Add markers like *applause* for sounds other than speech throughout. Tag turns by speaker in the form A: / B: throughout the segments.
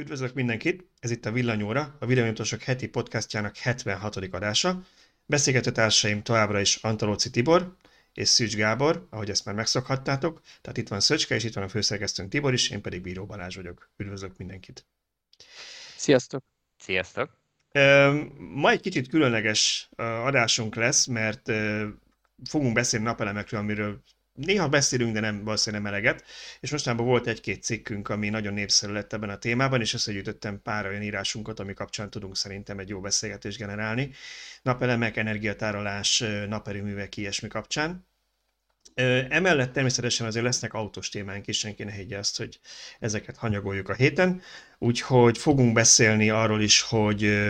A: Üdvözlök mindenkit! Ez itt a Villanyóra, a Villanyótosok heti podcastjának 76. adása. Beszélgető társaim továbbra is Antalóci Tibor és Szűcs Gábor, ahogy ezt már megszokhattátok. Tehát itt van Szöcske, és itt van a főszerkesztőnk Tibor is, én pedig Bíró Balázs vagyok. Üdvözlök mindenkit!
B: Sziasztok!
C: Sziasztok!
A: Ma egy kicsit különleges adásunk lesz, mert fogunk beszélni napelemekről, amiről néha beszélünk, de nem valószínűleg nem eleget, és mostanában volt egy-két cikkünk, ami nagyon népszerű lett ebben a témában, és összegyűjtöttem pár olyan írásunkat, ami kapcsán tudunk szerintem egy jó beszélgetést generálni. Napelemek, energiatárolás, naperőművek, ilyesmi kapcsán. Emellett természetesen azért lesznek autós témánk is, senki ne higgye azt, hogy ezeket hanyagoljuk a héten. Úgyhogy fogunk beszélni arról is, hogy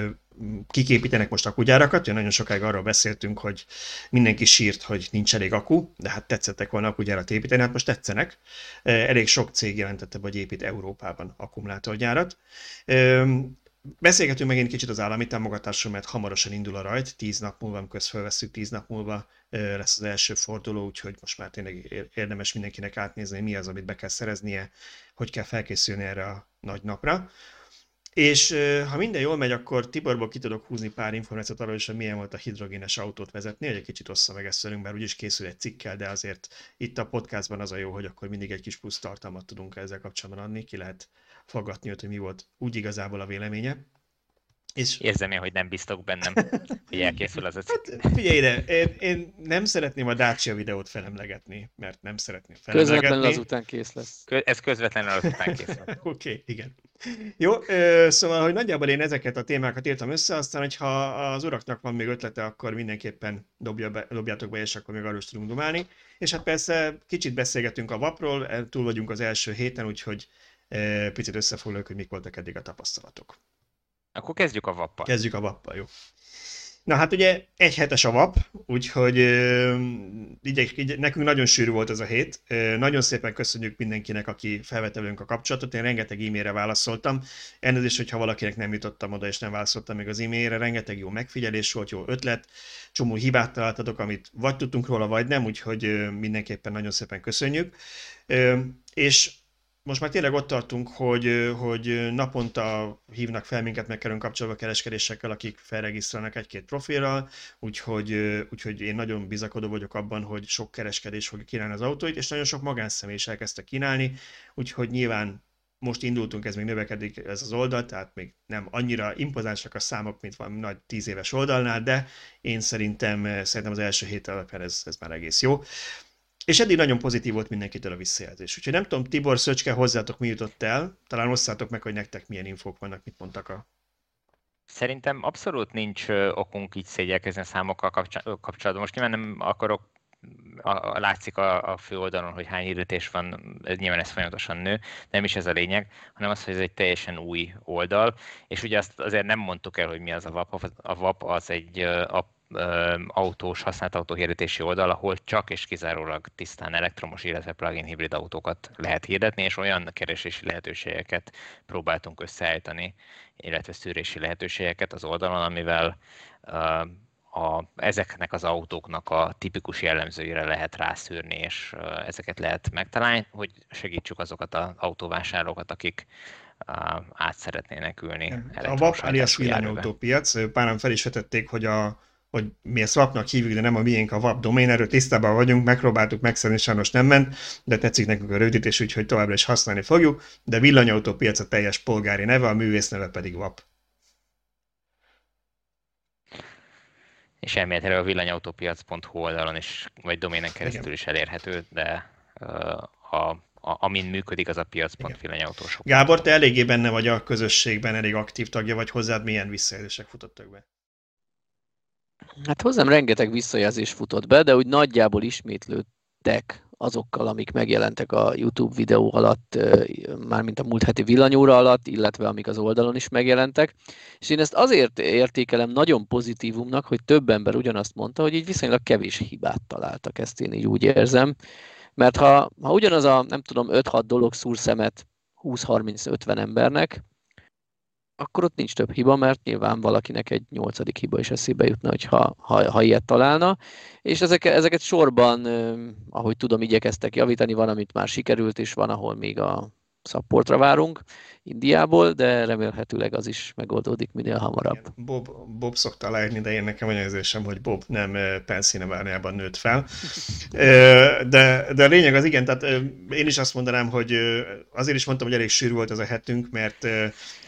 A: kik építenek most akugyárakat, ugye nagyon sokáig arról beszéltünk, hogy mindenki sírt, hogy nincs elég akku, de hát tetszettek volna akugyárat építeni, hát most tetszenek. Elég sok cég jelentette, hogy épít Európában akkumulátorgyárat. Beszélgetünk megint kicsit az állami támogatásról, mert hamarosan indul a rajt, tíz nap múlva, amikor ezt felveszünk, tíz nap múlva lesz az első forduló, úgyhogy most már tényleg érdemes mindenkinek átnézni, mi az, amit be kell szereznie, hogy kell felkészülni erre a nagy napra. És ha minden jól megy, akkor Tiborból ki tudok húzni pár információt arról hogy milyen volt a hidrogénes autót vezetni, hogy egy kicsit ossza meg ezt velünk, mert úgyis készül egy cikkel, de azért itt a podcastban az a jó, hogy akkor mindig egy kis plusz tartalmat tudunk ezzel kapcsolatban adni, ki lehet faggatni őt, hogy mi volt úgy igazából a véleménye.
C: És... Érzem én, hogy nem biztok bennem, *laughs* hogy elkészül az a cikk.
A: Hát, figyelj ide, én, én, nem szeretném a Dacia videót felemlegetni, mert nem szeretném felemlegetni.
B: Közvetlenül azután kész lesz.
C: Kö- ez közvetlenül azután kész
A: lesz. *laughs* Oké, okay, igen. Jó, szóval, hogy nagyjából én ezeket a témákat írtam össze, aztán, hogyha az uraknak van még ötlete, akkor mindenképpen dobja be, dobjátok be, és akkor még arról is tudunk dumálni. És hát persze kicsit beszélgetünk a VAP-ról, túl vagyunk az első héten, úgyhogy picit összefoglaljuk, hogy mik voltak eddig a tapasztalatok.
C: Akkor kezdjük a vappal.
A: Kezdjük a vappal, jó. Na hát ugye egy hetes a vap, úgyhogy így, így, nekünk nagyon sűrű volt ez a hét. Nagyon szépen köszönjük mindenkinek, aki felvette velünk a kapcsolatot. Én rengeteg e-mailre válaszoltam. is, hogyha valakinek nem jutottam oda, és nem válaszoltam még az e-mailre, rengeteg jó megfigyelés volt, jó ötlet, csomó hibát találtatok, amit vagy tudtunk róla, vagy nem, úgyhogy mindenképpen nagyon szépen köszönjük. És most már tényleg ott tartunk, hogy, hogy naponta hívnak fel minket, meg kerülünk kapcsolatba kereskedésekkel, akik felregisztrálnak egy-két profilral, úgyhogy, úgyhogy én nagyon bizakodó vagyok abban, hogy sok kereskedés fog kínálni az autóit, és nagyon sok magánszemély is elkezdte kínálni, úgyhogy nyilván most indultunk, ez még növekedik ez az oldal, tehát még nem annyira impozánsak a számok, mint valami nagy tíz éves oldalnál, de én szerintem, szerintem az első hét alapján ez, ez már egész jó. És eddig nagyon pozitív volt mindenkitől a visszajelzés. Úgyhogy nem tudom, Tibor, Szöcske, hozzátok mi jutott el. Talán osszátok meg, hogy nektek milyen infók vannak, mit mondtak a
C: Szerintem abszolút nincs okunk így szégyelkezni a számokkal kapcsolatban. Most nyilván nem akarok a, a, látszik a, a fő oldalon, hogy hány hirdetés van, ez, nyilván ez folyamatosan nő, nem is ez a lényeg, hanem az, hogy ez egy teljesen új oldal, és ugye azt azért nem mondtuk el, hogy mi az a VAP. A VAP az egy app autós, használt autóhirdetési oldal, ahol csak és kizárólag tisztán elektromos, illetve plug-in hibrid autókat lehet hirdetni, és olyan keresési lehetőségeket próbáltunk összeállítani, illetve szűrési lehetőségeket az oldalon, amivel a, ezeknek az autóknak a tipikus jellemzőire lehet rászűrni, és ezeket lehet megtalálni, hogy segítsük azokat az autóvásárlókat, akik át szeretnének ülni.
A: A VAP alias villanyautópiac, páran fel is vetették, hogy a hogy mi ezt WAP-nak hívjuk, de nem a miénk a WAP domain, erről tisztában vagyunk, megpróbáltuk megszerni, sajnos nem ment, de tetszik nekünk a rövidítés, úgyhogy továbbra is használni fogjuk, de villanyautó piac a teljes polgári neve, a művész neve pedig WAP.
C: És elméletileg a villanyautópiac.hu oldalon is, vagy doménen keresztül Igen. is elérhető, de a, a, amin működik, az a piac.villanyautósok.
A: Gábor, te eléggé benne vagy a közösségben, elég aktív tagja vagy hozzád, milyen visszajelzések futottak be?
B: Hát hozzám rengeteg visszajelzés futott be, de úgy nagyjából ismétlődtek azokkal, amik megjelentek a YouTube videó alatt, mármint a múlt heti villanyóra alatt, illetve amik az oldalon is megjelentek. És én ezt azért értékelem nagyon pozitívumnak, hogy több ember ugyanazt mondta, hogy így viszonylag kevés hibát találtak, ezt én így úgy érzem. Mert ha, ha ugyanaz a, nem tudom, 5-6 dolog szúr szemet 20-30-50 embernek, akkor ott nincs több hiba, mert nyilván valakinek egy nyolcadik hiba is eszébe jutna, hogyha, ha, ha ilyet találna. És ezek, ezeket sorban, ahogy tudom, igyekeztek javítani, van, amit már sikerült, és van, ahol még a szapportra várunk Indiából, de remélhetőleg az is megoldódik minél hamarabb.
A: Bob, Bob szokta leírni, de én nekem olyan érzésem, hogy Bob nem Pennsylvania-ban nőtt fel. De, de a lényeg az igen, tehát én is azt mondanám, hogy azért is mondtam, hogy elég sűrű volt ez a hetünk, mert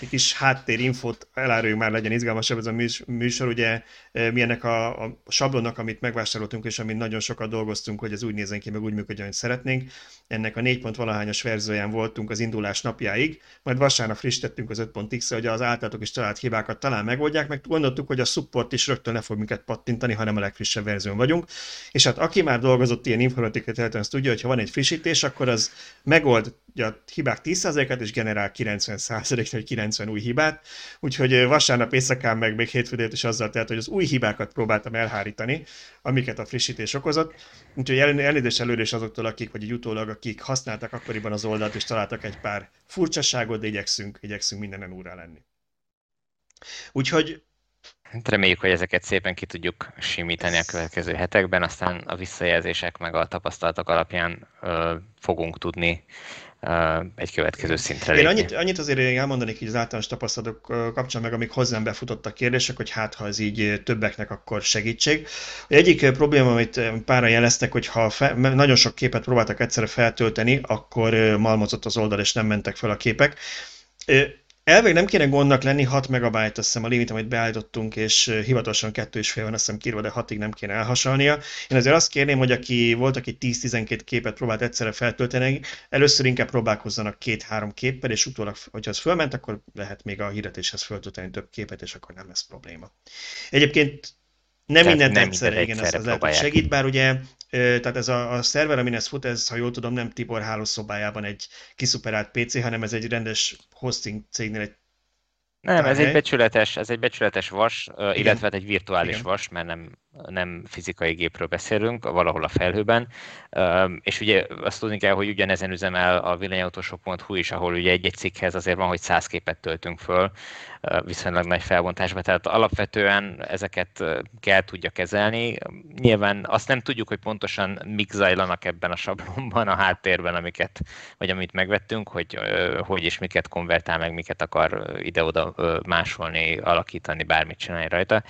A: egy kis háttérinfot eláruljuk már legyen izgalmasabb ez a műsor, ugye milyenek a, a sablonnak, amit megvásároltunk, és amit nagyon sokat dolgoztunk, hogy ez úgy nézzen ki, meg úgy működjön, hogy szeretnénk. Ennek a 4 pont valahányos verzióján voltunk az indulás napjáig, majd vasárnap frissítettünk az 5.x, hogy az általatok is talált hibákat talán megoldják, meg gondoltuk, hogy a support is rögtön le fog minket pattintani, hanem a legfrissebb verzión vagyunk. És hát aki már dolgozott ilyen informatikai területen, az tudja, hogy ha van egy frissítés, akkor az megold a hibák 10%-át, és generál 90% vagy 90 új hibát. Úgyhogy vasárnap éjszakán meg még hétfőn is azzal telt, hogy az új hibákat próbáltam elhárítani, amiket a frissítés okozott. Úgyhogy elnézést előre is azoktól, akik, vagy utólag, akik használtak akkoriban az oldalt, és találtak egy pár furcsaságot, de igyekszünk, igyekszünk mindenen úrá lenni. Úgyhogy
C: hát Reméljük, hogy ezeket szépen ki tudjuk simítani a következő hetekben, aztán a visszajelzések meg a tapasztalatok alapján ö, fogunk tudni egy következő szintre
A: lépni. Én annyit, annyit azért elmondanék hogy az általános tapasztalatok kapcsán meg, amik hozzám befutottak kérdések, hogy hát ha ez így többeknek, akkor segítség. Egyik probléma, amit pára jeleztek, hogy ha fe, nagyon sok képet próbáltak egyszerre feltölteni, akkor malmozott az oldal, és nem mentek fel a képek. Elvég nem kéne gondnak lenni, 6 megabyte azt hiszem a limit, amit beállítottunk, és hivatalosan 2,5 van azt hiszem kírva, de 6-ig nem kéne elhasalnia. Én azért azt kérném, hogy aki volt, aki 10-12 képet próbált egyszerre feltölteni, először inkább próbálkozzanak két-három képpel, és utólag, hogyha az fölment, akkor lehet még a hirdetéshez föltölteni több képet, és akkor nem lesz probléma. Egyébként nem mindent nem egyszerre, igen, ez, ez lehet, segít, bár ugye tehát ez a, a szerver, amin ez fut, ez, ha jól tudom, nem Tibor hálószobájában egy kiszuperált PC, hanem ez egy rendes hosting cégnél egy
C: nem, ez egy becsületes, ez egy becsületes vas, Igen. illetve hát egy virtuális Igen. vas, mert nem, nem fizikai gépről beszélünk, valahol a felhőben. És ugye azt tudni kell, hogy ugyanezen üzemel a villanyautósok.hu is, ahol ugye egy-egy cikkhez azért van, hogy száz képet töltünk föl, viszonylag nagy felbontásban, tehát alapvetően ezeket kell tudja kezelni. Nyilván azt nem tudjuk, hogy pontosan mik zajlanak ebben a sablonban, a háttérben, amiket, vagy amit megvettünk, hogy hogy és miket konvertál meg, miket akar ide-oda másolni, alakítani, bármit csinálni rajta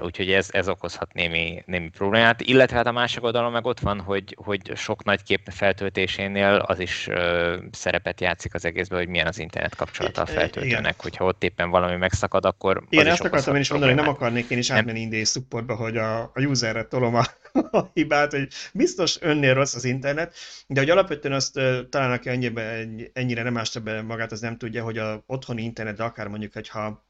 C: úgyhogy ez, ez okozhat némi, némi problémát. Illetve hát a másik oldalon meg ott van, hogy, hogy sok nagy kép feltöltésénél az is uh, szerepet játszik az egészben, hogy milyen az internet kapcsolata a feltöltőnek, Igen. hogyha ott éppen valami megszakad, akkor
A: Igen, ezt akartam én is mondani, hogy nem akarnék én is átmenni indé supportba, hogy a, a userre tolom a, a hibát, hogy biztos önnél rossz az internet, de hogy alapvetően azt talán aki ennyire, ennyire nem ásta be magát, az nem tudja, hogy a otthoni internet, de akár mondjuk, hogyha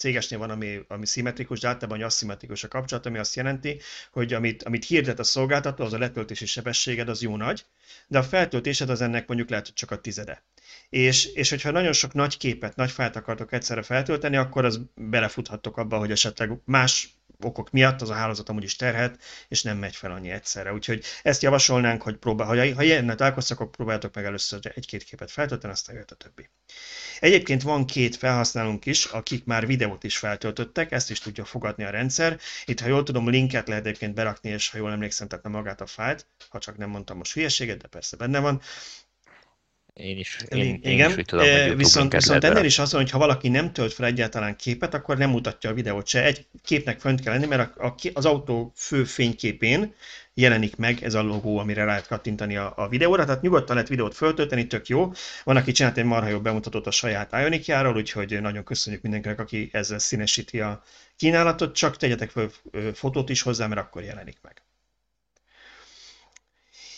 A: cégesnél van, ami, ami szimmetrikus, de általában aszimmetrikus a kapcsolat, ami azt jelenti, hogy amit, amit hirdet a szolgáltató, az a letöltési sebességed, az jó nagy, de a feltöltésed az ennek mondjuk lehet, hogy csak a tizede. És, és hogyha nagyon sok nagy képet, nagy fájlt akartok egyszerre feltölteni, akkor az belefuthattok abba, hogy esetleg más okok miatt az a hálózat amúgy is terhet, és nem megy fel annyi egyszerre. Úgyhogy ezt javasolnánk, hogy próbál, ha, ha ilyennel találkoztak, akkor próbáljátok meg először egy-két képet feltölteni, aztán jött a többi. Egyébként van két felhasználónk is, akik már videót is feltöltöttek, ezt is tudja fogadni a rendszer. Itt, ha jól tudom, linket lehet egyébként berakni, és ha jól emlékszem, tehát nem magát a fájlt, ha csak nem mondtam most hülyeséget, de persze benne van.
C: Én is, én, én Igen, is úgy tudom, hogy
A: viszont, viszont ennél is az, hogy ha valaki nem tölt fel egyáltalán képet, akkor nem mutatja a videót se. Egy képnek fönt kell lenni, mert a, a, az autó fő fényképén jelenik meg ez a logó, amire lehet kattintani a, a videóra, tehát nyugodtan lehet videót föltölteni, tök jó. Van, aki csinált egy marha jó bemutatót a saját Ionikjáról, úgyhogy nagyon köszönjük mindenkinek, aki ezzel színesíti a kínálatot, csak tegyetek fel fotót is hozzá, mert akkor jelenik meg.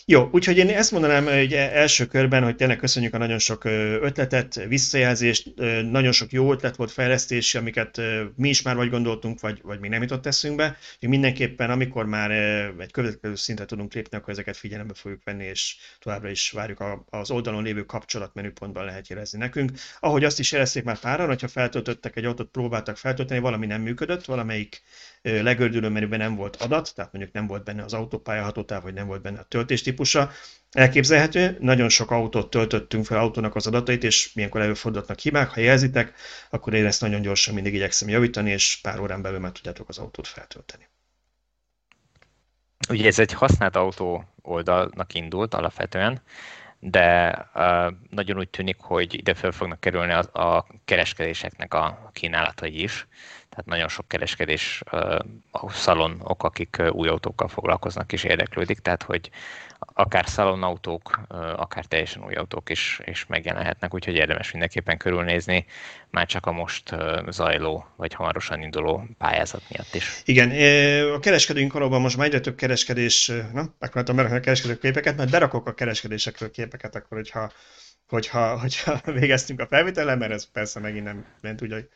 A: Jó, úgyhogy én ezt mondanám hogy első körben, hogy tényleg köszönjük a nagyon sok ötletet, visszajelzést, nagyon sok jó ötlet volt fejlesztés, amiket mi is már vagy gondoltunk, vagy, vagy még nem jutott eszünkbe. Úgyhogy mindenképpen, amikor már egy következő szintre tudunk lépni, akkor ezeket figyelembe fogjuk venni, és továbbra is várjuk az oldalon lévő kapcsolat menüpontban lehet jelezni nekünk. Ahogy azt is jelezték már páran, hogyha feltöltöttek egy autót, próbáltak feltölteni, valami nem működött, valamelyik legördülő menüben nem volt adat, tehát mondjuk nem volt benne az autópálya hatótáv, vagy nem volt benne a töltéstípusa. Elképzelhető, nagyon sok autót töltöttünk fel autónak az adatait, és milyenkor előfordulhatnak hibák. Ha jelzitek, akkor én ezt nagyon gyorsan mindig igyekszem javítani, és pár órán belül már tudjátok az autót feltölteni.
C: Ugye ez egy használt autó oldalnak indult alapvetően, de uh, nagyon úgy tűnik, hogy ide fel fognak kerülni a, a kereskedéseknek a kínálatai is. Tehát nagyon sok kereskedés uh, a szalonok, akik új autókkal foglalkoznak és érdeklődik, tehát hogy akár szalonautók, akár teljesen új autók is, is megjelenhetnek, úgyhogy érdemes mindenképpen körülnézni, már csak a most zajló, vagy hamarosan induló pályázat miatt is.
A: Igen, a kereskedőink valóban most már egyre több kereskedés, nem? Berakni a kereskedők képeket, mert berakok a kereskedésekről képeket, akkor hogyha, hogyha, hogyha *laughs* végeztünk a felvétellel, mert ez persze megint nem, nem tudja, hogy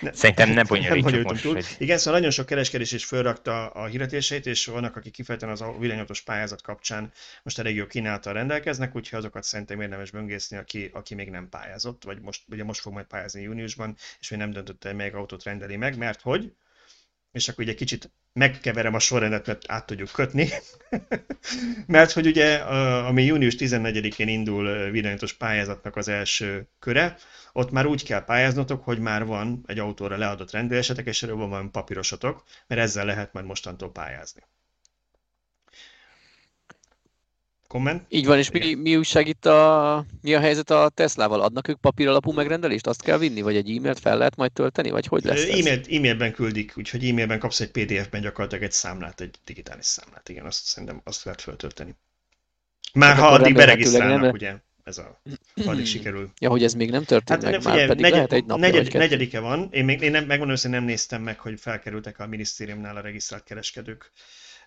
C: ne, Szerintem nem *laughs* bonyolítjuk nem most. Hogy...
A: Igen, szóval nagyon sok kereskedés is felrakta a hirdetéseit, és vannak, akik kifejezetten az a villanyatos pályázat kapcsán most elég jó kínálattal rendelkeznek, úgyhogy azokat szerintem érdemes böngészni, aki, aki még nem pályázott, vagy most, ugye most fog majd pályázni júniusban, és még nem döntötte, hogy melyik autót rendeli meg, mert hogy és akkor ugye kicsit megkeverem a sorrendet, mert át tudjuk kötni. *laughs* mert hogy ugye, ami június 14-én indul villanyos pályázatnak az első köre, ott már úgy kell pályáznotok, hogy már van egy autóra leadott rendelésetek, és erről van papírosotok, mert ezzel lehet majd mostantól pályázni. Komment?
B: Így van, és mi, mi újság itt a, mi a helyzet a Teslával? Adnak ők papír alapú megrendelést? Azt kell vinni, vagy egy e-mailt fel lehet majd tölteni, vagy hogy lesz
A: e-mail, e-mailben küldik, úgyhogy e-mailben kapsz egy PDF-ben gyakorlatilag egy számlát, egy digitális számlát, igen, azt szerintem azt lehet föltölteni. Már ha addig beregisztrálnak, nem... ugye? ez a, addig sikerül. *clears throat*
B: Ja, hogy ez még nem történt hát, meg, figyelj, már pedig negyed, lehet egy napja
A: negyed, Negyedike van, én még én nem, megmondom, hogy nem néztem meg, hogy felkerültek a minisztériumnál a regisztrált kereskedők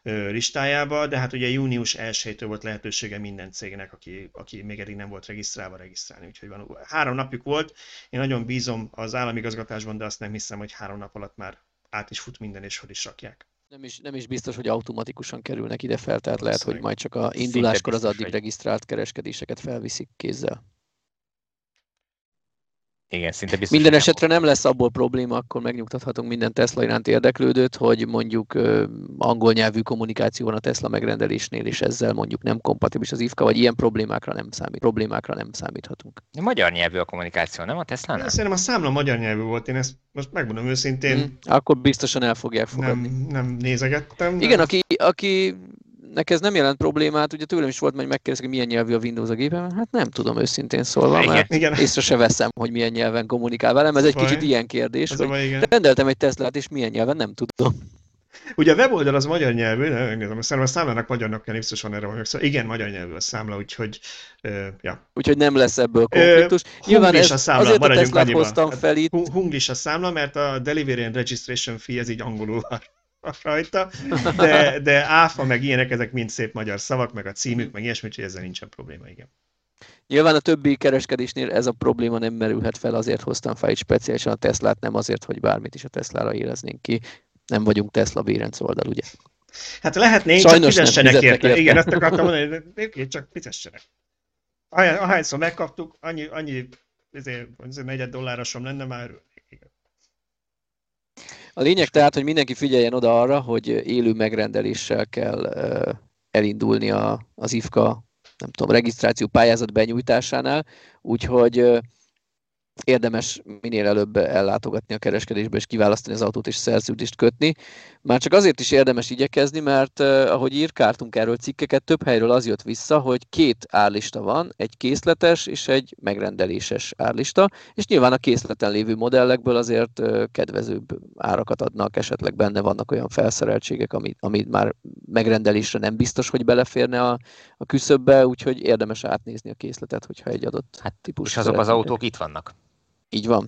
A: listájába, de hát ugye június 1-től volt lehetősége minden cégnek, aki, aki még eddig nem volt regisztrálva, regisztrálni. Úgyhogy van, három napjuk volt. Én nagyon bízom az állami igazgatásban, de azt nem hiszem, hogy három nap alatt már át is fut minden, és hogy is rakják.
B: Nem is, nem is biztos, hogy automatikusan kerülnek ide fel, tehát lehet, hogy majd csak a induláskor az addig regisztrált kereskedéseket felviszik kézzel.
C: Igen, szinte biztos.
B: Minden esetre nem lesz abból probléma, akkor megnyugtathatunk minden Tesla iránt érdeklődőt, hogy mondjuk angol nyelvű kommunikáció van a Tesla megrendelésnél, és ezzel mondjuk nem kompatibilis az IFKA, vagy ilyen problémákra nem számít, problémákra nem számíthatunk.
C: A magyar nyelvű a kommunikáció, nem a Tesla? Nem?
A: Szerintem a számla magyar nyelvű volt, én ezt most megmondom őszintén. Mm,
B: akkor biztosan el fogják fogadni.
A: Nem, nem nézegettem.
B: Igen, aki, aki nek ez nem jelent problémát, ugye tőlem is volt, hogy megkérdezik, hogy milyen nyelvű a Windows a gépen, hát nem tudom őszintén szólva, igen, mert igen. észre se veszem, hogy milyen nyelven kommunikál velem, ez egy kicsit ilyen kérdés, hogy baj, rendeltem egy Teslát, és milyen nyelven nem tudom.
A: Ugye a weboldal az magyar nyelvű, ne, megnézem, szerintem a számlának magyarnak kell, biztos van erre van szóval igen, magyar nyelvű a számla, úgyhogy, uh, ja.
B: Úgyhogy nem lesz ebből konfliktus.
A: Uh, Nyilván ez, a számla, azért a Teslát hoztam hát, fel itt. Hunglis a számla, mert a Delivery and Registration Fee, ez így angolul van rajta, de, de áfa, meg ilyenek, ezek mind szép magyar szavak, meg a címük, meg ilyesmi, hogy ezzel nincsen probléma, igen.
B: Nyilván a többi kereskedésnél ez a probléma nem merülhet fel, azért hoztam fel itt speciálisan a Teslát, nem azért, hogy bármit is a Teslára éreznénk ki. Nem vagyunk Tesla bérenc oldal, ugye?
A: Hát lehetnénk, Sajnos csak fizessenek érte. érte. Igen, ezt akartam mondani, hogy csak fizessenek. Ahányszor megkaptuk, annyi, annyi ezért, ezért negyed dollárosom lenne, már
B: a lényeg tehát, hogy mindenki figyeljen oda arra, hogy élő megrendeléssel kell elindulni a, az IFKA, nem tudom, regisztráció pályázat benyújtásánál, úgyhogy érdemes minél előbb ellátogatni a kereskedésbe és kiválasztani az autót és szerződést kötni. Már csak azért is érdemes igyekezni, mert ahogy írkáltunk erről cikkeket, több helyről az jött vissza, hogy két árlista van, egy készletes és egy megrendeléses árlista, és nyilván a készleten lévő modellekből azért kedvezőbb árakat adnak, esetleg benne vannak olyan felszereltségek, amit, amit már megrendelésre nem biztos, hogy beleférne a, a küszöbbe, úgyhogy érdemes átnézni a készletet, hogyha egy adott hát, típus.
C: És azok az autók itt vannak.
B: Így van.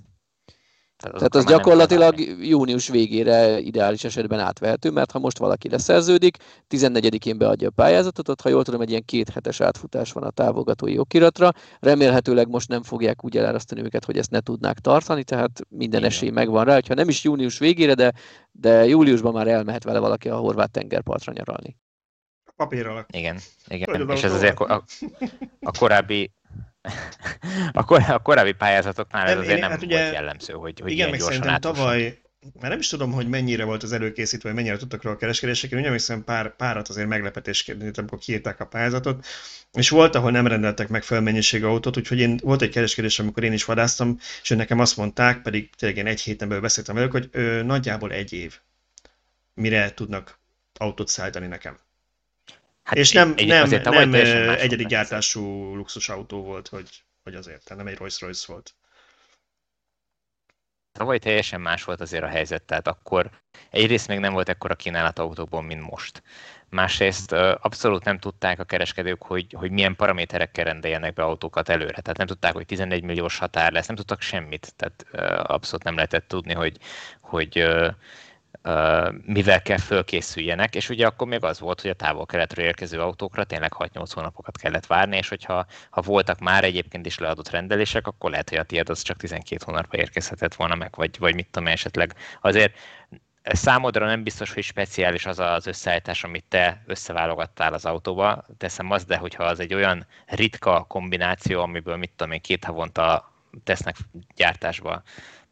B: Tehát, Tehát az gyakorlatilag június végére ideális esetben átvehető, mert ha most valaki leszerződik, 14-én beadja a pályázatot, ott ha jól tudom, egy ilyen két hetes átfutás van a távogatói okiratra. Remélhetőleg most nem fogják úgy elárasztani őket, hogy ezt ne tudnák tartani, tehát minden igen. esély megvan rá, hogyha nem is június végére, de, de júliusban már elmehet vele valaki a horvát tengerpartra nyaralni.
A: Papír alatt.
C: Igen, igen. és ez azért a, a korábbi a, kor, a korábbi pályázatoknál ez azért nem hát ugye, volt jellemző, hogy, hogy
A: igen, meg szerintem tavaly, már nem is tudom, hogy mennyire volt az előkészítve, vagy mennyire tudtak róla a kereskedések, én emlékszem pár, párat azért meglepetésként, amikor kiírták a pályázatot, és volt, ahol nem rendeltek meg fel mennyiségű autót, úgyhogy én, volt egy kereskedés, amikor én is vadáztam, és nekem azt mondták, pedig tényleg én egy héten belül beszéltem velük, hogy ö, nagyjából egy év, mire tudnak autót szállítani nekem. Hát és nem, egy, nem, nem egyedik gyártású luxusautó volt, hogy, hogy azért, nem egy Rolls-Royce volt.
C: Tavaly teljesen más volt azért a helyzet, tehát akkor egyrészt még nem volt ekkora kínálat autókból, mint most. Másrészt abszolút nem tudták a kereskedők, hogy, hogy milyen paraméterekkel rendeljenek be autókat előre. Tehát nem tudták, hogy 11 milliós határ lesz, nem tudtak semmit. Tehát abszolút nem lehetett tudni, hogy, hogy mivel kell fölkészüljenek, és ugye akkor még az volt, hogy a távol-keletről érkező autókra tényleg 6-8 hónapokat kellett várni, és hogyha ha voltak már egyébként is leadott rendelések, akkor lehet, hogy a tiéd az csak 12 hónapra érkezhetett volna meg, vagy, vagy mit tudom esetleg. Azért számodra nem biztos, hogy speciális az az összeállítás, amit te összeválogattál az autóba. Teszem azt, de hogyha az egy olyan ritka kombináció, amiből mit tudom én, két havonta tesznek gyártásba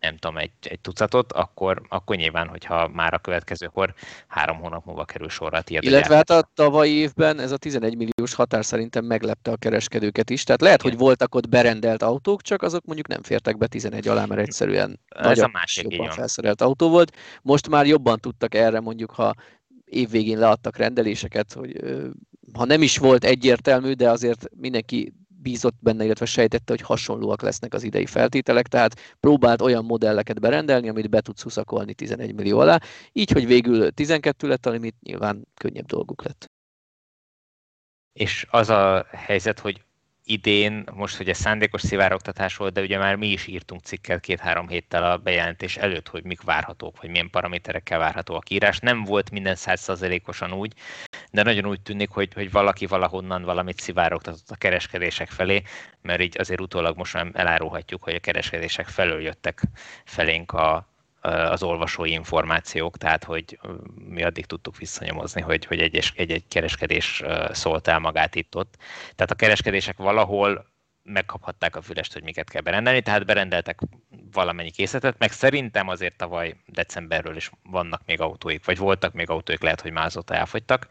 C: nem tudom, egy, egy tucatot, akkor, akkor nyilván, hogyha már a következőkor három hónap múlva kerül sorra a tiéd.
B: Illetve hát a tavalyi évben ez a 11 milliós határ szerintem meglepte a kereskedőket is. Tehát lehet, Igen. hogy voltak ott berendelt autók, csak azok mondjuk nem fértek be 11 alá, mert egyszerűen ez nagyobb, a másik, jobban felszerelt autó volt. Most már jobban tudtak erre mondjuk, ha évvégén leadtak rendeléseket, hogy ha nem is volt egyértelmű, de azért mindenki bízott benne, illetve sejtette, hogy hasonlóak lesznek az idei feltételek, tehát próbált olyan modelleket berendelni, amit be tudsz huszakolni 11 millió alá, így, hogy végül 12 lett a nyilván könnyebb dolguk lett.
C: És az a helyzet, hogy idén, most ugye szándékos szivárogtatás volt, de ugye már mi is írtunk cikket két-három héttel a bejelentés előtt, hogy mik várhatók, vagy milyen paraméterekkel várható a kiírás. Nem volt minden százszerzelékosan úgy, de nagyon úgy tűnik, hogy, hogy valaki valahonnan valamit szivárogtatott a kereskedések felé, mert így azért utólag most már elárulhatjuk, hogy a kereskedések felől jöttek felénk a, az olvasói információk, tehát hogy mi addig tudtuk visszanyomozni, hogy, hogy egy-egy kereskedés szólt el magát itt-ott. Tehát a kereskedések valahol megkaphatták a fülest, hogy miket kell berendelni, tehát berendeltek valamennyi készletet, meg szerintem azért tavaly decemberről is vannak még autóik, vagy voltak még autóik, lehet, hogy már azóta elfogytak,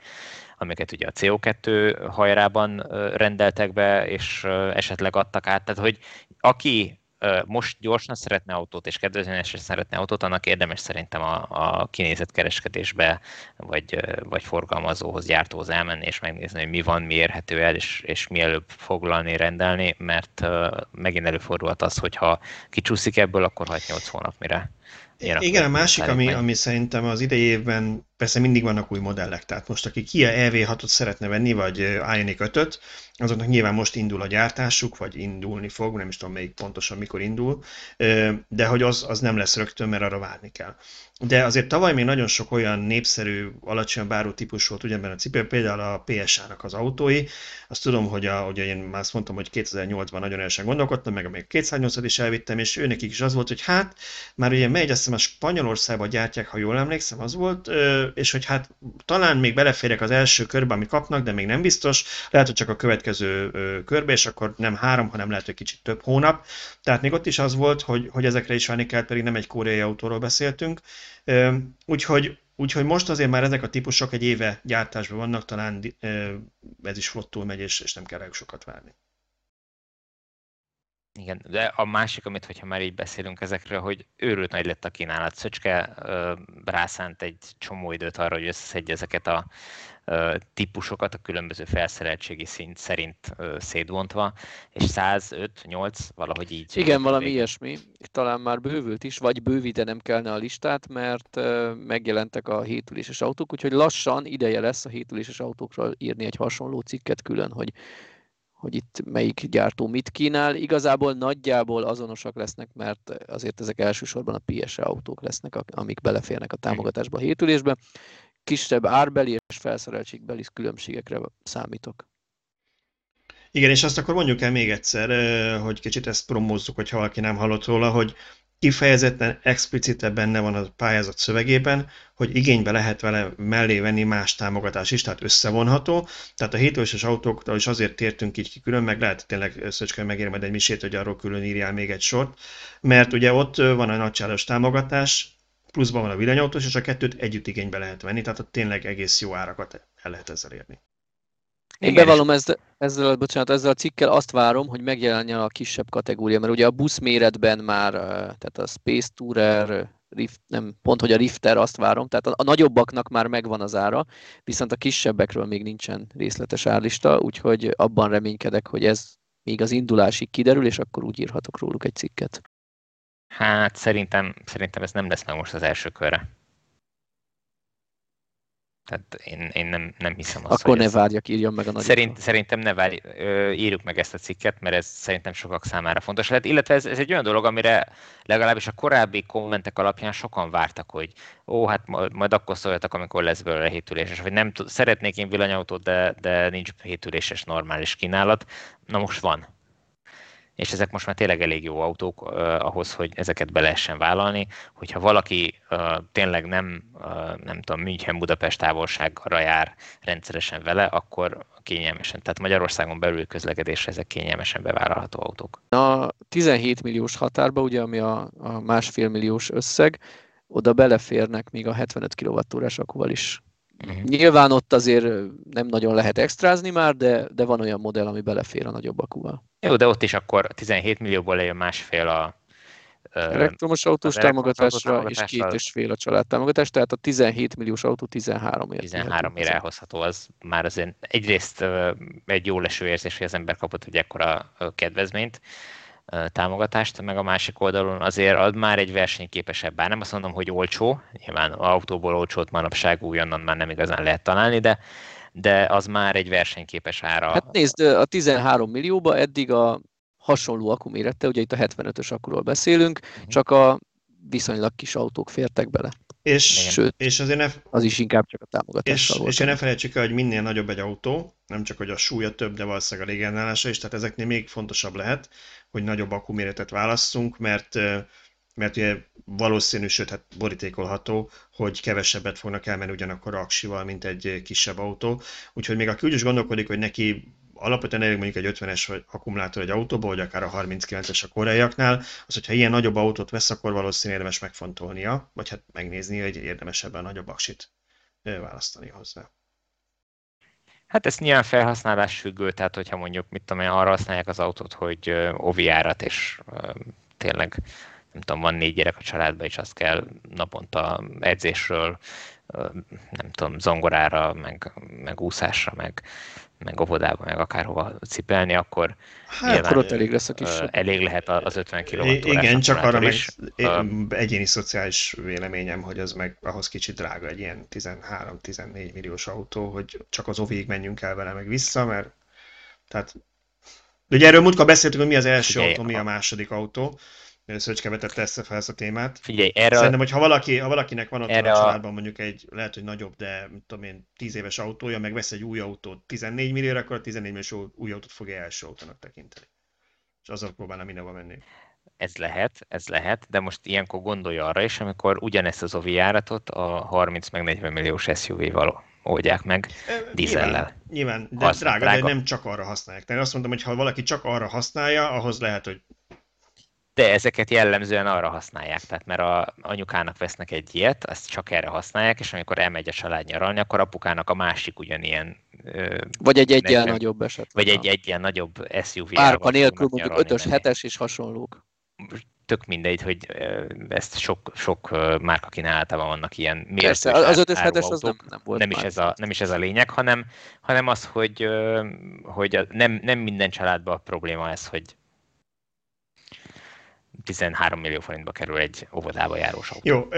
C: amiket ugye a CO2 hajrában rendeltek be, és esetleg adtak át. Tehát, hogy aki most gyorsan szeretne autót, és kedvezményesen szeretne autót, annak érdemes szerintem a, a kinézett kereskedésbe, vagy, vagy forgalmazóhoz, gyártóhoz elmenni, és megnézni, hogy mi van, mi érhető el, és, és mielőbb foglalni, rendelni, mert megint előfordulhat az, hogyha kicsúszik ebből, akkor 6-8 hónap mire
A: igen, a másik, ami, ami szerintem az idei évben persze mindig vannak új modellek, tehát most aki Kia EV6-ot szeretne venni, vagy Ioniq 5-öt, azoknak nyilván most indul a gyártásuk, vagy indulni fog, nem is tudom még pontosan mikor indul, de hogy az, az nem lesz rögtön, mert arra várni kell. De azért tavaly még nagyon sok olyan népszerű, alacsony báró típus volt ugyanben a cipő, például a PSA-nak az autói. Azt tudom, hogy a, ugye én már azt mondtam, hogy 2008-ban nagyon erősen gondolkodtam, meg még 208 is elvittem, és őnek is az volt, hogy hát már ugye megy, azt hiszem a Spanyolországban gyártják, ha jól emlékszem, az volt, és hogy hát talán még beleférek az első körbe, amit kapnak, de még nem biztos, lehet, hogy csak a következő körbe, és akkor nem három, hanem lehet, hogy kicsit több hónap. Tehát még ott is az volt, hogy, hogy ezekre is várni kell, pedig nem egy koreai autóról beszéltünk. Úgyhogy, úgyhogy most azért már ezek a típusok egy éve gyártásban vannak, talán ez is flottul megy, és, és nem kell rájuk sokat várni.
C: Igen, de a másik, amit, hogyha már így beszélünk ezekről, hogy őrült nagy lett a kínálat. Szöcske rászánt egy csomó időt arra, hogy összeszedje ezeket a típusokat a különböző felszereltségi szint szerint szétvontva, és 105-8 valahogy így.
B: Igen, valami végül. ilyesmi. Talán már bővült is, vagy bővítenem kellene a listát, mert megjelentek a hétüléses autók, úgyhogy lassan ideje lesz a hétüléses autókról írni egy hasonló cikket külön, hogy hogy itt melyik gyártó mit kínál. Igazából nagyjából azonosak lesznek, mert azért ezek elsősorban a PSE autók lesznek, amik beleférnek a támogatásba a hétülésbe. Kisebb árbeli és felszereltségbeli különbségekre számítok.
A: Igen, és azt akkor mondjuk el még egyszer, hogy kicsit ezt promózzuk, hogyha valaki nem hallott róla, hogy kifejezetten explicite benne van a pályázat szövegében, hogy igénybe lehet vele mellé venni más támogatás is, tehát összevonható. Tehát a hétőses autóktól is azért tértünk így ki külön, meg lehet tényleg Szöcske megér majd egy misét, hogy arról külön írjál még egy sort, mert ugye ott van a nagysáros támogatás, pluszban van a villanyautós, és a kettőt együtt igénybe lehet venni, tehát ott tényleg egész jó árakat el lehet ezzel érni.
B: Én bevallom ezzel, ezzel, bocsánat, ezzel a cikkel azt várom, hogy megjelenjen a kisebb kategória, mert ugye a busz méretben már, tehát a Space Tourer Rift, nem pont, hogy a Rifter, azt várom, tehát a, a nagyobbaknak már megvan az ára, viszont a kisebbekről még nincsen részletes árlista, úgyhogy abban reménykedek, hogy ez még az indulásig kiderül, és akkor úgy írhatok róluk egy cikket.
C: Hát szerintem, szerintem ez nem lesz meg most az első körre. Tehát én, én nem, nem hiszem azt,
B: Akkor ne ez... várjak, írjam meg a nagy.
C: Szerint, szerintem ne várj, írjuk meg ezt a cikket, mert ez szerintem sokak számára fontos lehet. Illetve ez, ez egy olyan dolog, amire legalábbis a korábbi kommentek alapján sokan vártak, hogy ó, hát majd akkor szóljatok, amikor lesz belőle hétüléses, vagy nem szeretnék én villanyautót, de, de nincs hétüléses normális kínálat. Na most van és ezek most már tényleg elég jó autók uh, ahhoz, hogy ezeket be lehessen vállalni. Hogyha valaki uh, tényleg nem, uh, nem tudom, München-Budapest távolságra jár rendszeresen vele, akkor kényelmesen, tehát Magyarországon belül közlekedésre ezek kényelmesen bevállalható autók.
B: A 17 milliós határba, ugye, ami a, a másfél milliós összeg, oda beleférnek még a 75 kWh akkuval is Uh-huh. Nyilván ott azért nem nagyon lehet extrázni már, de, de van olyan modell, ami belefér a nagyobb akuval.
C: Jó, de ott is akkor 17 millióból lejön másfél a
B: elektromos autós támogatásra, és két és fél a családtámogatás, tehát a 17 milliós autó 13
C: ér. 13 ér elhozható, az már azért egyrészt egy jó leső érzés, hogy az ember kapott egy ekkora kedvezményt, támogatást, meg a másik oldalon azért ad már egy versenyképesebb, bár nem azt mondom, hogy olcsó, nyilván autóból olcsót manapság újonnan már nem igazán lehet találni, de, de az már egy versenyképes ára.
B: Hát nézd, a 13 millióba eddig a hasonló akkumérete, ugye itt a 75-ös akkuról beszélünk, uh-huh. csak a viszonylag kis autók fértek bele.
A: És, Sőt, és azért ne,
B: az is inkább csak a támogatással
A: és, volt. És ne felejtsük el, hogy minél nagyobb egy autó, nem csak hogy a súlya több, de valószínűleg a légállása is, tehát ezeknél még fontosabb lehet, hogy nagyobb akkuméretet válasszunk, mert mert ugye valószínű, sőt, hát borítékolható, hogy kevesebbet fognak elmenni ugyanakkor aksival, mint egy kisebb autó. Úgyhogy még aki úgy is gondolkodik, hogy neki alapvetően elég mondjuk egy 50-es akkumulátor egy autóba, vagy akár a 39-es a koreaiaknál, az, hogyha ilyen nagyobb autót vesz, akkor valószínűleg érdemes megfontolnia, vagy hát megnézni, hogy érdemes ebben nagyobb aksit választani hozzá.
C: Hát ez nyilván felhasználás függő, tehát hogyha mondjuk, mit tudom én, arra használják az autót, hogy ovi árat, és tényleg nem tudom, van négy gyerek a családban, és azt kell naponta edzésről, nem tudom, zongorára, meg, meg úszásra, meg, meg óvodába, meg akárhova cipelni, akkor
B: hát, akkor ott elég lesz a kis.
C: Elég lehet az 50 km
A: Igen, csak arra is. meg egyéni szociális véleményem, hogy az meg ahhoz kicsit drága egy ilyen 13-14 milliós autó, hogy csak az ovig menjünk el vele meg vissza, mert tehát de ugye erről múltkor beszéltünk, hogy mi az első Figyelj, autó, mi a második autó. Szöcske vetette ezt fel ezt a témát.
C: Figyelj, erre
A: Szerintem, hogy ha, valaki, ha valakinek van ott a családban mondjuk egy, lehet, hogy nagyobb, de mit tudom én, 10 éves autója, meg vesz egy új autót 14 millióra, akkor a 14 milliós új autót fogja első autónak tekinteni. És azzal próbálna mindenhova menni.
C: Ez lehet, ez lehet, de most ilyenkor gondolja arra is, amikor ugyanezt az OVI járatot a 30 meg 40 milliós SUV-val oldják meg dízellel.
A: Nyilván, nyilván de drága, drága, de nem csak arra használják. Tehát azt mondom, hogy ha valaki csak arra használja, ahhoz lehet, hogy
C: de ezeket jellemzően arra használják, tehát mert a anyukának vesznek egy ilyet, azt csak erre használják, és amikor elmegy a család nyaralni, akkor apukának a másik ugyanilyen...
B: Vagy egy egyen nagyobb eset.
C: Vagy egy egyen nagyobb SUV.
B: Párka nélkül mondjuk 5-ös, 7-es és hasonlók.
C: Tök mindegy, hogy ezt sok, sok márka kínálatában vannak ilyen
B: Persze, az 5-ös, 7-es az nem, nem volt
C: nem is, ez a, nem is ez a lényeg, hanem, hanem az, hogy, hogy nem, nem minden családban probléma ez, hogy 13 millió forintba kerül egy óvodába járós autó.
A: Jó,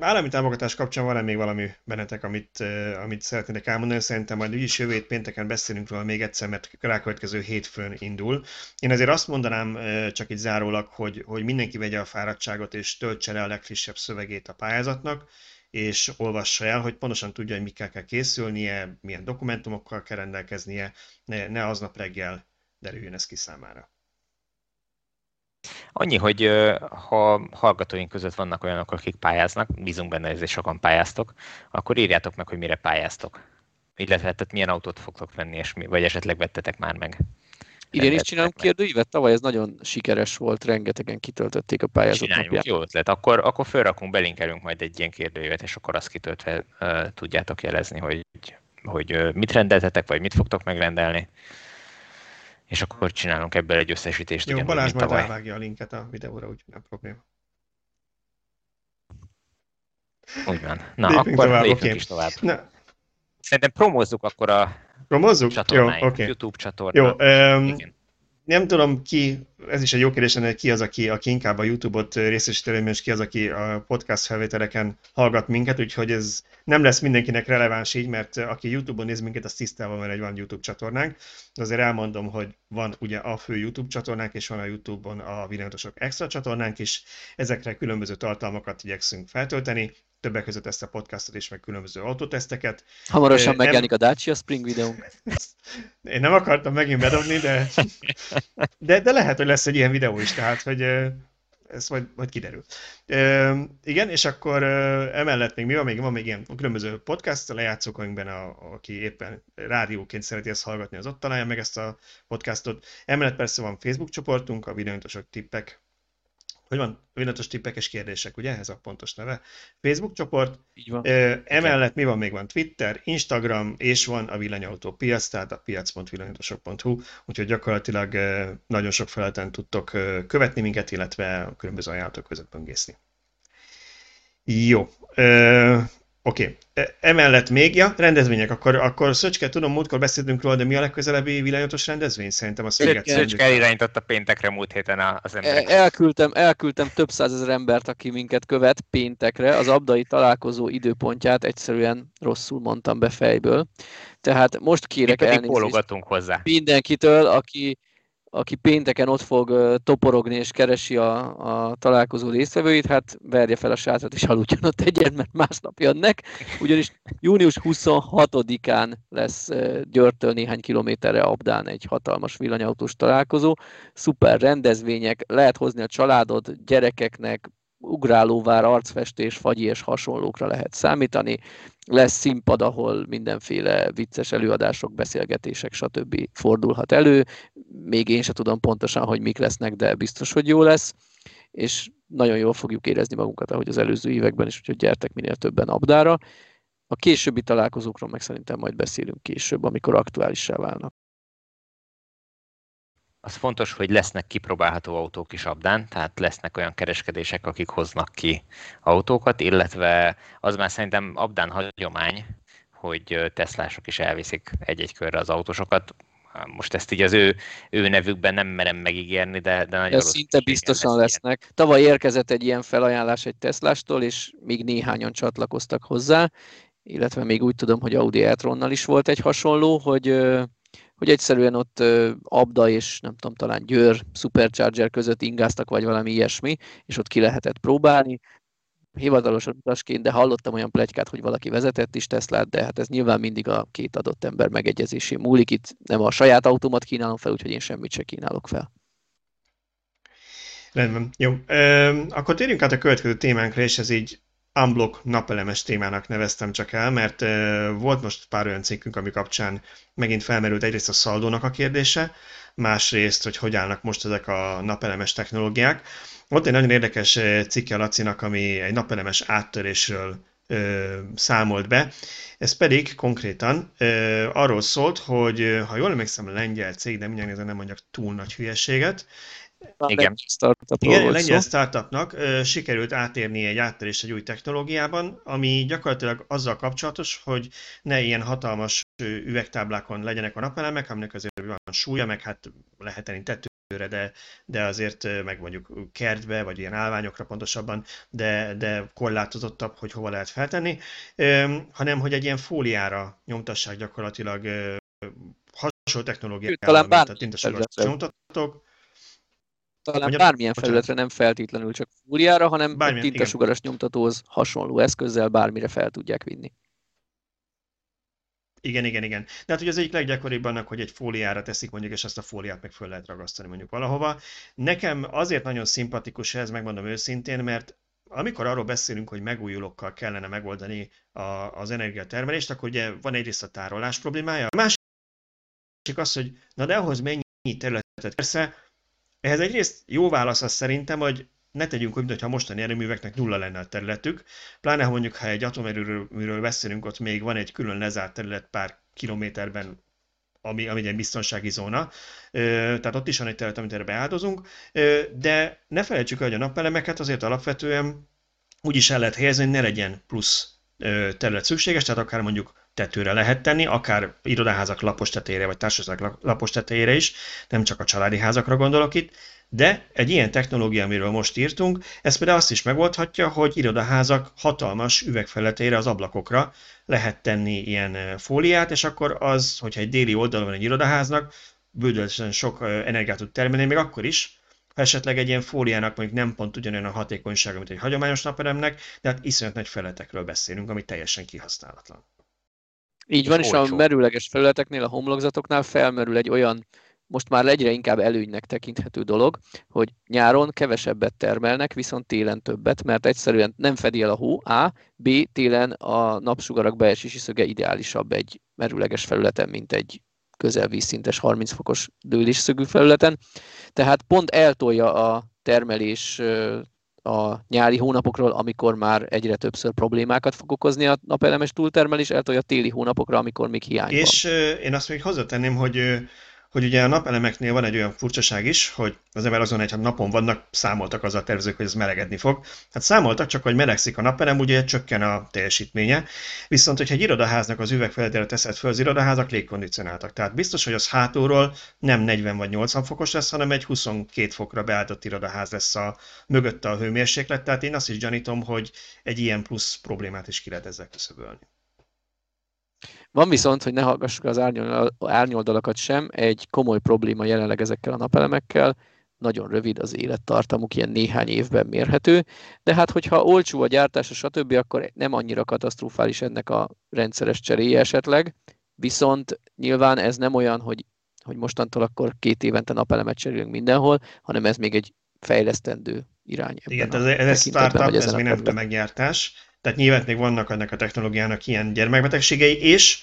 A: állami támogatás kapcsán van-e még valami bennetek, amit, amit szeretnének elmondani? Szerintem majd úgyis jövő hét pénteken beszélünk róla még egyszer, mert rákövetkező hétfőn indul. Én azért azt mondanám csak egy zárólag, hogy, hogy mindenki vegye a fáradtságot és töltse le a legfrissebb szövegét a pályázatnak, és olvassa el, hogy pontosan tudja, hogy mikkel kell készülnie, milyen dokumentumokkal kell rendelkeznie, ne, ne aznap reggel derüljön ez ki számára.
C: Annyi, hogy ha hallgatóink között vannak olyanok, akik pályáznak, bízunk benne, hogy sokan pályáztok, akkor írjátok meg, hogy mire pályáztok. Illetve tehát milyen autót fogtok venni, és mi, vagy esetleg vettetek már meg.
B: Idén is csinálunk kérdőívet, tavaly ez nagyon sikeres volt, rengetegen kitöltötték a pályázat Csináljunk, napját.
C: jó ötlet. Akkor, akkor felrakunk, belinkelünk majd egy ilyen kérdőívet, és akkor azt kitöltve uh, tudjátok jelezni, hogy, hogy uh, mit rendeltetek, vagy mit fogtok megrendelni és akkor csinálunk ebből egy összesítést.
A: Jó, ugyanúgy, Balázs majd elvágja a linket a videóra, úgyhogy nem probléma.
C: Úgy van. Na, Lépjünk akkor tovább, lépjünk okay. is tovább. Na. Szerintem promózzuk akkor a
A: Promozzuk? Jó,
C: okay. YouTube csatornát. Jó, um,
A: nem tudom ki, ez is egy jó kérdés, hogy ki az, aki, aki inkább a YouTube-ot részesít és ki az, aki a podcast felvételeken hallgat minket, úgyhogy ez nem lesz mindenkinek releváns így, mert aki YouTube-on néz minket, az tisztában van, hogy van YouTube csatornánk. De azért elmondom, hogy van ugye a fő YouTube csatornánk, és van a YouTube-on a Villanatosok extra csatornánk is. Ezekre különböző tartalmakat igyekszünk feltölteni, többek között ezt a podcastot és meg különböző autoteszteket.
B: Hamarosan megjelenik a Dacia Spring videónk. *laughs*
A: Én nem akartam megint bedobni, de, *laughs* de, de lehet, hogy lesz egy ilyen videó is, tehát hogy ez majd, majd kiderül. E, igen, és akkor emellett még mi van? Még van még ilyen különböző podcast lejátszók, amikben a, aki éppen rádióként szereti ezt hallgatni, az ott találja meg ezt a podcastot. Emellett persze van Facebook csoportunk, a videóintosok tippek hogy van, villanatos tippekes kérdések, ugye? Ez a pontos neve. Facebook csoport. Így van. Emellett mi van? Még van Twitter, Instagram, és van a villanyautó piac, tehát a piac.villanyautósok.hu, úgyhogy gyakorlatilag nagyon sok feleten tudtok követni minket, illetve különböző ajánlatok között böngészni. Jó. Oké. Okay. E, emellett még, ja, rendezvények, akkor, akkor Szöcske, tudom, múltkor beszéltünk róla, de mi a legközelebbi villanyatos rendezvény? Szerintem a
C: Szöget Szöcske irányította péntekre múlt héten az emberek.
B: Elküldtem, elküldtem több százezer embert, aki minket követ péntekre, az abdai találkozó időpontját egyszerűen rosszul mondtam be fejből. Tehát most kérek
C: elnézést hozzá.
B: mindenkitől, aki, aki pénteken ott fog toporogni és keresi a, a találkozó résztvevőit, hát verje fel a sátrat és aludjon ott egyet, mert másnap jönnek, ugyanis június 26-án lesz Györtől néhány kilométerre Abdán egy hatalmas villanyautós találkozó, szuper rendezvények, lehet hozni a családod, gyerekeknek, ugrálóvár, arcfestés, fagyi és hasonlókra lehet számítani. Lesz színpad, ahol mindenféle vicces előadások, beszélgetések, stb. fordulhat elő. Még én sem tudom pontosan, hogy mik lesznek, de biztos, hogy jó lesz. És nagyon jól fogjuk érezni magunkat, ahogy az előző években is, úgyhogy gyertek minél többen abdára. A későbbi találkozókról meg szerintem majd beszélünk később, amikor aktuálissá válnak
C: az fontos, hogy lesznek kipróbálható autók is abdán, tehát lesznek olyan kereskedések, akik hoznak ki autókat, illetve az már szerintem abdán hagyomány, hogy teszlások is elviszik egy-egy körre az autósokat. Most ezt így az ő, ő nevükben nem merem megígérni, de, de nagyon
B: de szinte biztosan lesz lesznek. Ilyen. Tavaly érkezett egy ilyen felajánlás egy Teslástól, és még néhányan csatlakoztak hozzá, illetve még úgy tudom, hogy Audi e is volt egy hasonló, hogy hogy egyszerűen ott Abda és nem tudom, talán Győr Supercharger között ingáztak, vagy valami ilyesmi, és ott ki lehetett próbálni. Hivatalosan utasként, de hallottam olyan plegykát, hogy valaki vezetett is Teslát, de hát ez nyilván mindig a két adott ember megegyezésé múlik. Itt nem a saját autómat kínálom fel, úgyhogy én semmit se kínálok fel.
A: Rendben, jó. E, akkor térjünk át a következő témánkra, és ez így unblock napelemes témának neveztem csak el, mert volt most pár olyan cikkünk, ami kapcsán megint felmerült egyrészt a szaldónak a kérdése, másrészt, hogy hogy állnak most ezek a napelemes technológiák. Volt egy nagyon érdekes cikke a Lacinak, ami egy napelemes áttörésről számolt be. Ez pedig konkrétan arról szólt, hogy ha jól emlékszem, a lengyel cég, de mindjárt nem mondjak túl nagy hülyeséget,
C: igen.
A: Igen, a lengyel startupnak ö, sikerült átérni egy áttörést egy új technológiában, ami gyakorlatilag azzal kapcsolatos, hogy ne ilyen hatalmas üvegtáblákon legyenek a napelemek, aminek azért van súlya, meg hát lehet tenni tetőre, de, de azért meg mondjuk kertbe, vagy ilyen állványokra pontosabban, de, de korlátozottabb, hogy hova lehet feltenni, ö, hanem hogy egy ilyen fóliára nyomtassák gyakorlatilag ö, hasonló technológiával, mint a tintasugaras nyomtatók,
B: talán Ugye, bármilyen bocsánat. felületre, nem feltétlenül csak fúriára, hanem bármilyen, tintasugaras nyomtatóhoz hasonló eszközzel bármire fel tudják vinni.
A: Igen, igen, igen. De hát ugye az egyik leggyakoribb annak, hogy egy fóliára teszik mondjuk, és azt a fóliát meg föl lehet ragasztani mondjuk valahova. Nekem azért nagyon szimpatikus ez, megmondom őszintén, mert amikor arról beszélünk, hogy megújulókkal kellene megoldani a, az energiatermelést, akkor ugye van egyrészt a tárolás problémája, a másik az, hogy na de ahhoz mennyi területet. Persze ehhez egyrészt jó válasz az szerintem, hogy ne tegyünk úgy, mintha mostani erőműveknek nulla lenne a területük, pláne ha mondjuk, ha egy atomerőműről beszélünk, ott még van egy külön lezárt terület pár kilométerben, ami, ami egy biztonsági zóna, tehát ott is van egy terület, amit erre beáldozunk, de ne felejtsük el, hogy a napelemeket azért alapvetően úgy is el lehet helyezni, hogy ne legyen plusz terület szükséges, tehát akár mondjuk tetőre lehet tenni, akár irodaházak lapos tetejére, vagy társaság lapos tetejére is, nem csak a családi házakra gondolok itt, de egy ilyen technológia, amiről most írtunk, ez például azt is megoldhatja, hogy irodaházak hatalmas üvegfelületére, az ablakokra lehet tenni ilyen fóliát, és akkor az, hogyha egy déli oldalon van egy irodaháznak, bődöltesen sok energiát tud termelni, még akkor is, ha esetleg egy ilyen fóliának mondjuk nem pont ugyanolyan a hatékonysága, mint egy hagyományos napelemnek, de hát iszonyat nagy felületekről beszélünk, ami teljesen kihasználatlan.
B: Így van, és, és a merőleges felületeknél, a homlokzatoknál felmerül egy olyan most már egyre inkább előnynek tekinthető dolog, hogy nyáron kevesebbet termelnek, viszont télen többet, mert egyszerűen nem fedi el a hó, A, B, télen a napsugarak beesési szöge ideálisabb egy merőleges felületen, mint egy közel vízszintes 30 fokos dőlésszögű felületen. Tehát pont eltolja a termelés a nyári hónapokról, amikor már egyre többször problémákat fog okozni a napelemes túltermelés, eltolja a téli hónapokra, amikor még hiány
A: És van. én azt még hozzátenném, hogy hogy ugye a napelemeknél van egy olyan furcsaság is, hogy az ember azon egy, napon vannak, számoltak azzal tervezők, hogy ez melegedni fog. Hát számoltak, csak hogy melegszik a napelem, ugye csökken a teljesítménye. Viszont, hogyha egy irodaháznak az üvegfelületére teszed föl, az irodaházak légkondicionáltak. Tehát biztos, hogy az hátulról nem 40 vagy 80 fokos lesz, hanem egy 22 fokra beállított irodaház lesz a mögötte a hőmérséklet. Tehát én azt is gyanítom, hogy egy ilyen plusz problémát is ki lehet ezzel küszöbölni.
B: Van viszont, hogy ne hallgassuk az árnyoldalakat sem, egy komoly probléma jelenleg ezekkel a napelemekkel, nagyon rövid az élettartamuk, ilyen néhány évben mérhető, de hát hogyha olcsó a gyártása, stb., akkor nem annyira katasztrofális ennek a rendszeres cseréje esetleg, viszont nyilván ez nem olyan, hogy, hogy mostantól akkor két évente napelemet cserélünk mindenhol, hanem ez még egy fejlesztendő irány.
A: Igen, ez, ez startup, ez még nem tömeggyártás, tehát nyilván még vannak ennek a technológiának ilyen gyermekbetegségei, és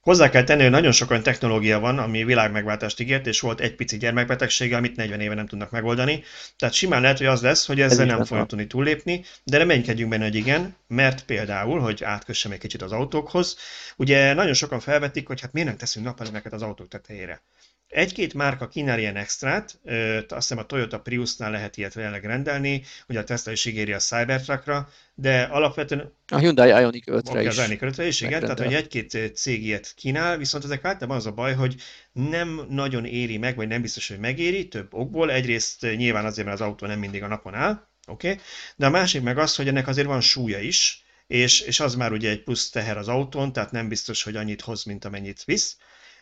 A: hozzá kell tenni, hogy nagyon sok olyan technológia van, ami világmegváltást ígért, és volt egy pici gyermekbetegsége, amit 40 éve nem tudnak megoldani. Tehát simán lehet, hogy az lesz, hogy ezzel Ez nem fogunk tudni túllépni, de reménykedjünk benne, hogy igen, mert például, hogy átkössem egy kicsit az autókhoz, ugye nagyon sokan felvetik, hogy hát miért nem teszünk napelemeket az autók tetejére. Egy-két márka kínál ilyen extrát, azt hiszem a Toyota Priusnál lehet ilyet jelenleg rendelni, ugye a Tesla is ígéri a Cybertruckra, de alapvetően...
B: A Hyundai Ioniq 5-re
A: is. Az Ioniq 5-re is, igen, tehát hogy egy-két cég ilyet kínál, viszont ezek általában az a baj, hogy nem nagyon éri meg, vagy nem biztos, hogy megéri, több okból. Egyrészt nyilván azért, mert az autó nem mindig a napon áll, oké, okay? de a másik meg az, hogy ennek azért van súlya is, és, és az már ugye egy plusz teher az autón, tehát nem biztos, hogy annyit hoz, mint amennyit visz.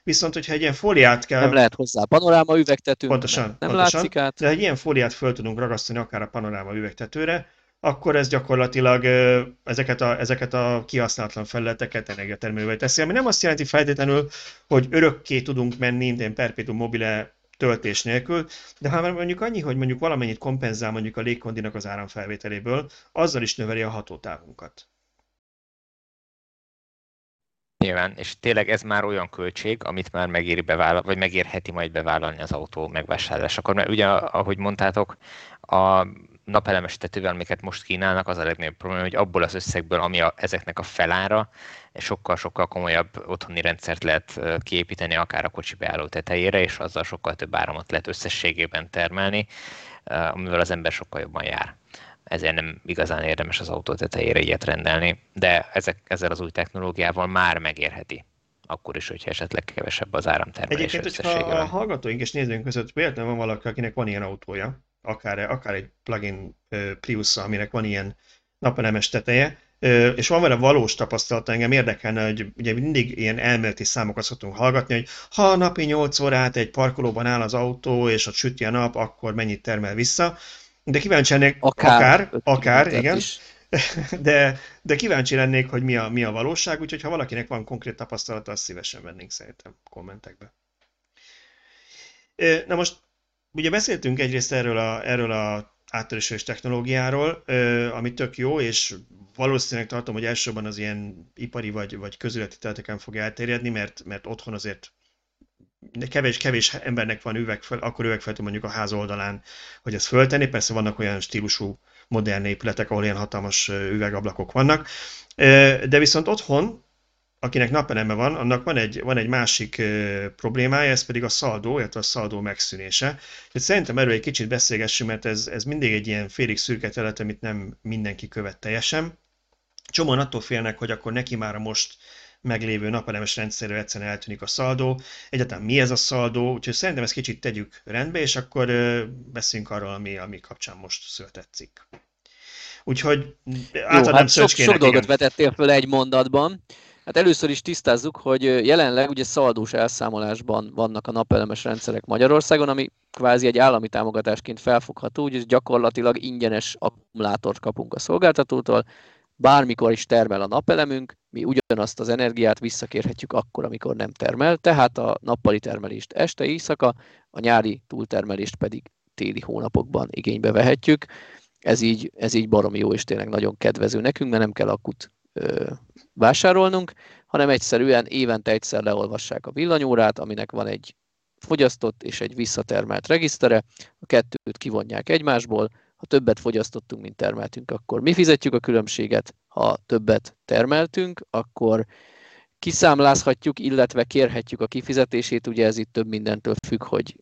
A: Viszont, hogyha egy ilyen fóliát kell...
B: Nem lehet hozzá panoráma üvegtető,
A: pontosan, nem,
B: nem
A: pontosan,
B: látszik át.
A: De egy ilyen fóliát föl tudunk ragasztani akár a panoráma üvegtetőre, akkor ez gyakorlatilag ezeket a, ezeket a kihasználatlan felületeket energiatermelővel teszi, ami nem azt jelenti feltétlenül, hogy örökké tudunk menni, ilyen perpetuum mobile töltés nélkül, de ha mondjuk annyi, hogy mondjuk valamennyit kompenzál mondjuk a légkondinak az áramfelvételéből, azzal is növeli a hatótávunkat.
C: Nyilván, és tényleg ez már olyan költség, amit már megéri bevállal, vagy megérheti majd bevállalni az autó megvásárlásakor. Mert ugye, ahogy mondtátok, a napelemes tetővel, amiket most kínálnak, az a legnagyobb probléma, hogy abból az összegből, ami a, ezeknek a felára, sokkal-sokkal komolyabb otthoni rendszert lehet kiépíteni, akár a kocsi beálló tetejére, és azzal sokkal több áramot lehet összességében termelni, amivel az ember sokkal jobban jár ezért nem igazán érdemes az autó tetejére ilyet rendelni, de ezek, ezzel az új technológiával már megérheti akkor is, hogyha esetleg kevesebb az áramtermelés
A: Egyébként, hogyha a hallgatóink és nézőink között például van valaki, akinek van ilyen autója, akár, akár egy plugin prius aminek van ilyen napelemes teteje, és van vele valós tapasztalat, engem érdekelne, hogy ugye mindig ilyen elméleti számokat szoktunk hallgatni, hogy ha napi 8 órát egy parkolóban áll az autó, és ott süti a nap, akkor mennyit termel vissza. De kíváncsi lennék, akár, akár, akár igen, is. *laughs* de, de kíváncsi lennék, hogy mi a, mi a valóság, úgyhogy ha valakinek van konkrét tapasztalata, azt szívesen vennénk szerintem kommentekbe. Na most, ugye beszéltünk egyrészt erről a, erről a áttörésős technológiáról, ami tök jó, és valószínűleg tartom, hogy elsősorban az ilyen ipari vagy, vagy közületi területeken fog elterjedni, mert, mert otthon azért kevés, kevés embernek van üvegfel, akkor üvegfeltő mondjuk a ház oldalán, hogy ezt föltenni. Persze vannak olyan stílusú modern épületek, ahol ilyen hatalmas üvegablakok vannak. De viszont otthon akinek napeleme van, annak van egy, van egy másik problémája, ez pedig a szaldó, illetve a szaldó megszűnése. Úgyhogy szerintem erről egy kicsit beszélgessünk, mert ez, ez mindig egy ilyen félig szürke terület, amit nem mindenki követ teljesen. Csomóan attól félnek, hogy akkor neki már most meglévő napelemes rendszerről egyszerűen eltűnik a szaldó. Egyáltalán mi ez a szaldó, úgyhogy szerintem ezt kicsit tegyük rendbe, és akkor beszéljünk arról, ami, ami kapcsán most született cikk. Úgyhogy
B: átadom hát sok, sok dolgot vetettél föl egy mondatban. Hát először is tisztázzuk, hogy jelenleg ugye szaldós elszámolásban vannak a napelemes rendszerek Magyarországon, ami kvázi egy állami támogatásként felfogható, úgyhogy gyakorlatilag ingyenes akkumulátort kapunk a szolgáltatótól, bármikor is termel a napelemünk, mi ugyanazt az energiát visszakérhetjük akkor, amikor nem termel, tehát a nappali termelést este, éjszaka, a nyári túltermelést pedig téli hónapokban igénybe vehetjük. Ez így, ez így baromi jó és tényleg nagyon kedvező nekünk, mert nem kell akut ö, vásárolnunk, hanem egyszerűen évente egyszer leolvassák a villanyórát, aminek van egy fogyasztott és egy visszatermelt regisztere, a kettőt kivonják egymásból, ha többet fogyasztottunk, mint termeltünk, akkor mi fizetjük a különbséget, ha többet termeltünk, akkor kiszámlázhatjuk, illetve kérhetjük a kifizetését, ugye ez itt több mindentől függ, hogy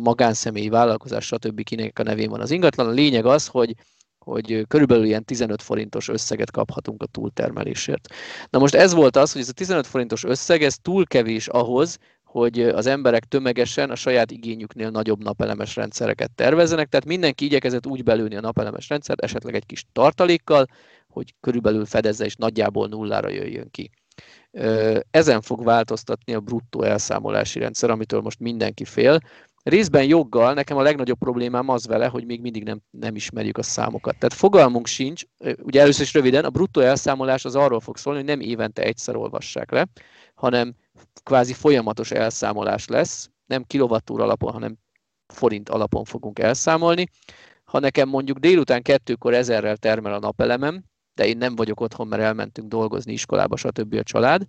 B: magánszemély, vállalkozás, stb. kinek a nevén van az ingatlan. A lényeg az, hogy hogy körülbelül ilyen 15 forintos összeget kaphatunk a túltermelésért. Na most ez volt az, hogy ez a 15 forintos összeg, ez túl kevés ahhoz, hogy az emberek tömegesen a saját igényüknél nagyobb napelemes rendszereket tervezzenek, tehát mindenki igyekezett úgy belőni a napelemes rendszert, esetleg egy kis tartalékkal, hogy körülbelül fedezze és nagyjából nullára jöjjön ki. Ezen fog változtatni a bruttó elszámolási rendszer, amitől most mindenki fél. Részben joggal, nekem a legnagyobb problémám az vele, hogy még mindig nem, nem ismerjük a számokat. Tehát fogalmunk sincs, ugye először is röviden, a bruttó elszámolás az arról fog szólni, hogy nem évente egyszer olvassák le, hanem kvázi folyamatos elszámolás lesz, nem kilovattúra alapon, hanem forint alapon fogunk elszámolni. Ha nekem mondjuk délután kettőkor ezerrel termel a napelemem, de én nem vagyok otthon, mert elmentünk dolgozni iskolába, stb. a család,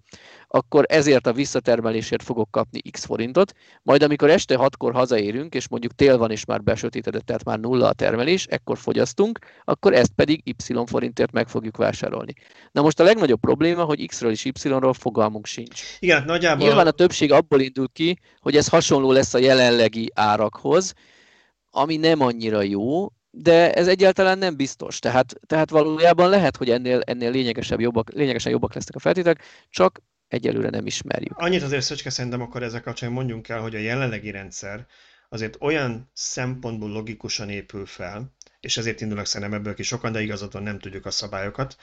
B: akkor ezért a visszatermelésért fogok kapni x forintot, majd amikor este hatkor hazaérünk, és mondjuk tél van és már besötétedett, tehát már nulla a termelés, ekkor fogyasztunk, akkor ezt pedig y forintért meg fogjuk vásárolni. Na most a legnagyobb probléma, hogy x-ről és y-ról fogalmunk sincs.
A: Igen, nagyjából...
B: Nyilván a többség abból indul ki, hogy ez hasonló lesz a jelenlegi árakhoz, ami nem annyira jó, de ez egyáltalán nem biztos. Tehát, tehát valójában lehet, hogy ennél, ennél lényegesebb, jobbak, lényegesen jobbak lesznek a feltételek, csak egyelőre nem ismerjük.
A: Annyit azért Szöcske szerintem akkor ezzel kapcsolatban mondjunk el, hogy a jelenlegi rendszer azért olyan szempontból logikusan épül fel, és ezért indulnak szerintem ebből ki sokan, de igazadon nem tudjuk a szabályokat,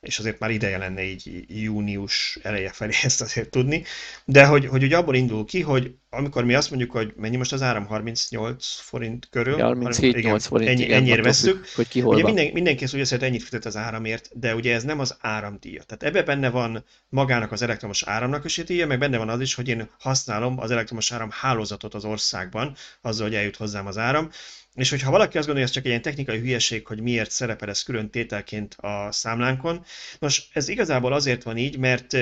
A: és azért már ideje lenne így június eleje felé *laughs* ezt azért tudni, de hogy, hogy ugye abból indul ki, hogy amikor mi azt mondjuk, hogy mennyi most az áram, 38 forint körül,
B: 37-8 forint,
A: ennyi, igen, ennyire veszük, hogy ki hol ugye minden, mindenki ezt ugye szeret ennyit fizet az áramért, de ugye ez nem az áramdíja. Tehát ebbe benne van magának az elektromos áramnak is díja, meg benne van az is, hogy én használom az elektromos áram hálózatot az országban, azzal, hogy eljut hozzám az áram, és hogyha valaki azt gondolja, hogy ez csak egy ilyen technikai hülyeség, hogy miért szerepel ez külön tételként a számlánkon, nos, ez igazából azért van így, mert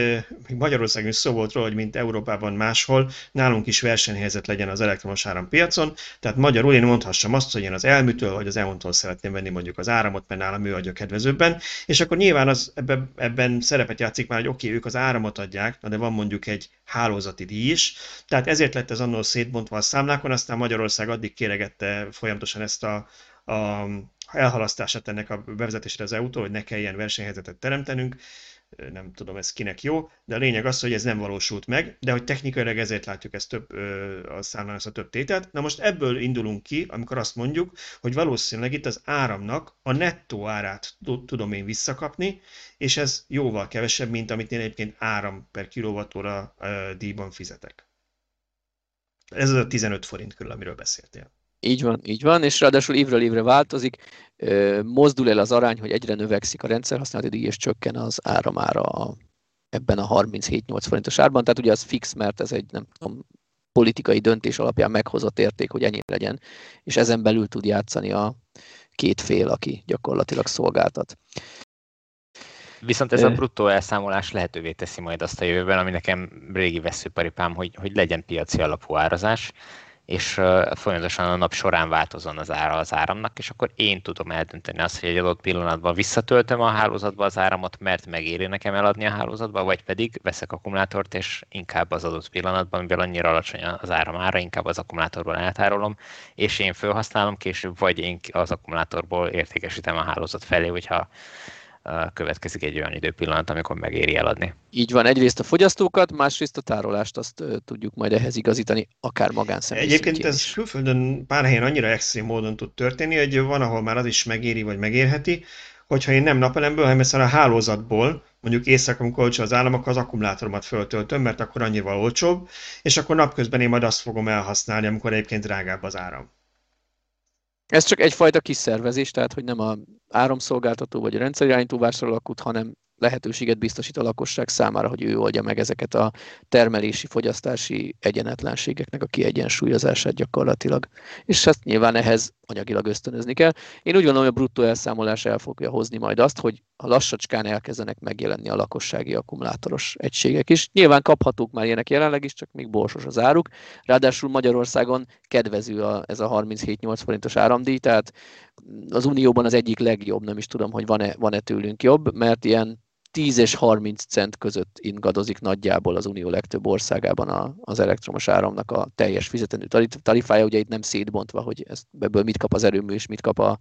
A: Magyarországon is szó volt róla, hogy mint Európában máshol, nálunk is versenyhelyzet legyen az elektromos árampiacon, tehát magyarul én mondhassam azt, hogy én az elműtől vagy az EON-tól szeretném venni mondjuk az áramot, mert nálam ő adja kedvezőbben, és akkor nyilván az, ebben, ebben szerepet játszik már, hogy oké, okay, ők az áramot adják, de van mondjuk egy hálózati díj is, tehát ezért lett ez annól szétbontva a számlákon, aztán Magyarország addig kéregette folyamatosan ezt a, a elhalasztását ennek a bevezetésre az EU-tól, hogy ne kelljen versenyhelyzetet teremtenünk, nem tudom ez kinek jó, de a lényeg az, hogy ez nem valósult meg, de hogy technikailag ezért látjuk ezt több, a számlán ezt a több tételt. Na most ebből indulunk ki, amikor azt mondjuk, hogy valószínűleg itt az áramnak a nettó árát tudom én visszakapni, és ez jóval kevesebb, mint amit én egyébként áram per kilovattóra díjban fizetek. Ez az a 15 forint körül, amiről beszéltél.
B: Így van, így van, és ráadásul évről évre változik, mozdul el az arány, hogy egyre növekszik a rendszer használati díj, és csökken az áramára a, ebben a 37-8 forintos árban, tehát ugye az fix, mert ez egy nem tudom, politikai döntés alapján meghozott érték, hogy ennyi legyen, és ezen belül tud játszani a két fél, aki gyakorlatilag szolgáltat.
C: Viszont ez a bruttó elszámolás lehetővé teszi majd azt a jövőben, ami nekem régi veszőparipám, hogy, hogy legyen piaci alapú árazás, és folyamatosan a nap során változon az ára az áramnak, és akkor én tudom eldönteni azt, hogy egy adott pillanatban visszatöltöm a hálózatba az áramot, mert megéri nekem eladni a hálózatba, vagy pedig veszek akkumulátort, és inkább az adott pillanatban, mivel annyira alacsony az áram ára, inkább az akkumulátorból eltárolom, és én felhasználom később, vagy én az akkumulátorból értékesítem a hálózat felé, hogyha következik egy olyan időpillanat, amikor megéri eladni.
B: Így van, egyrészt a fogyasztókat, másrészt a tárolást azt tudjuk majd ehhez igazítani, akár magánszemély
A: Egyébként ez is. külföldön pár helyen annyira extrém módon tud történni, hogy van, ahol már az is megéri, vagy megérheti, hogyha én nem napelemből, hanem ezt a hálózatból, mondjuk éjszaka, amikor olcsó az állam, akkor az akkumulátoromat föltöltöm, mert akkor annyival olcsóbb, és akkor napközben én majd azt fogom elhasználni, amikor egyébként drágább az áram.
B: Ez csak egyfajta kiszervezés, tehát hogy nem a áramszolgáltató vagy a rendszerirányító vásárol hanem lehetőséget biztosít a lakosság számára, hogy ő oldja meg ezeket a termelési, fogyasztási egyenetlenségeknek a kiegyensúlyozását gyakorlatilag. És ezt nyilván ehhez anyagilag ösztönözni kell. Én úgy gondolom, hogy a bruttó elszámolás el fogja hozni majd azt, hogy a lassacskán elkezdenek megjelenni a lakossági akkumulátoros egységek is. Nyilván kaphatók már ilyenek jelenleg is, csak még borsos az áruk. Ráadásul Magyarországon kedvező a, ez a 37-8 forintos áramdíj, tehát az Unióban az egyik legjobb, nem is tudom, hogy van-e, van-e tőlünk jobb, mert ilyen 10 és 30 cent között ingadozik nagyjából az Unió legtöbb országában a, az elektromos áramnak a teljes fizetendő tarifája, ugye itt nem szétbontva, hogy ezt, ebből mit kap az erőmű és mit kap a,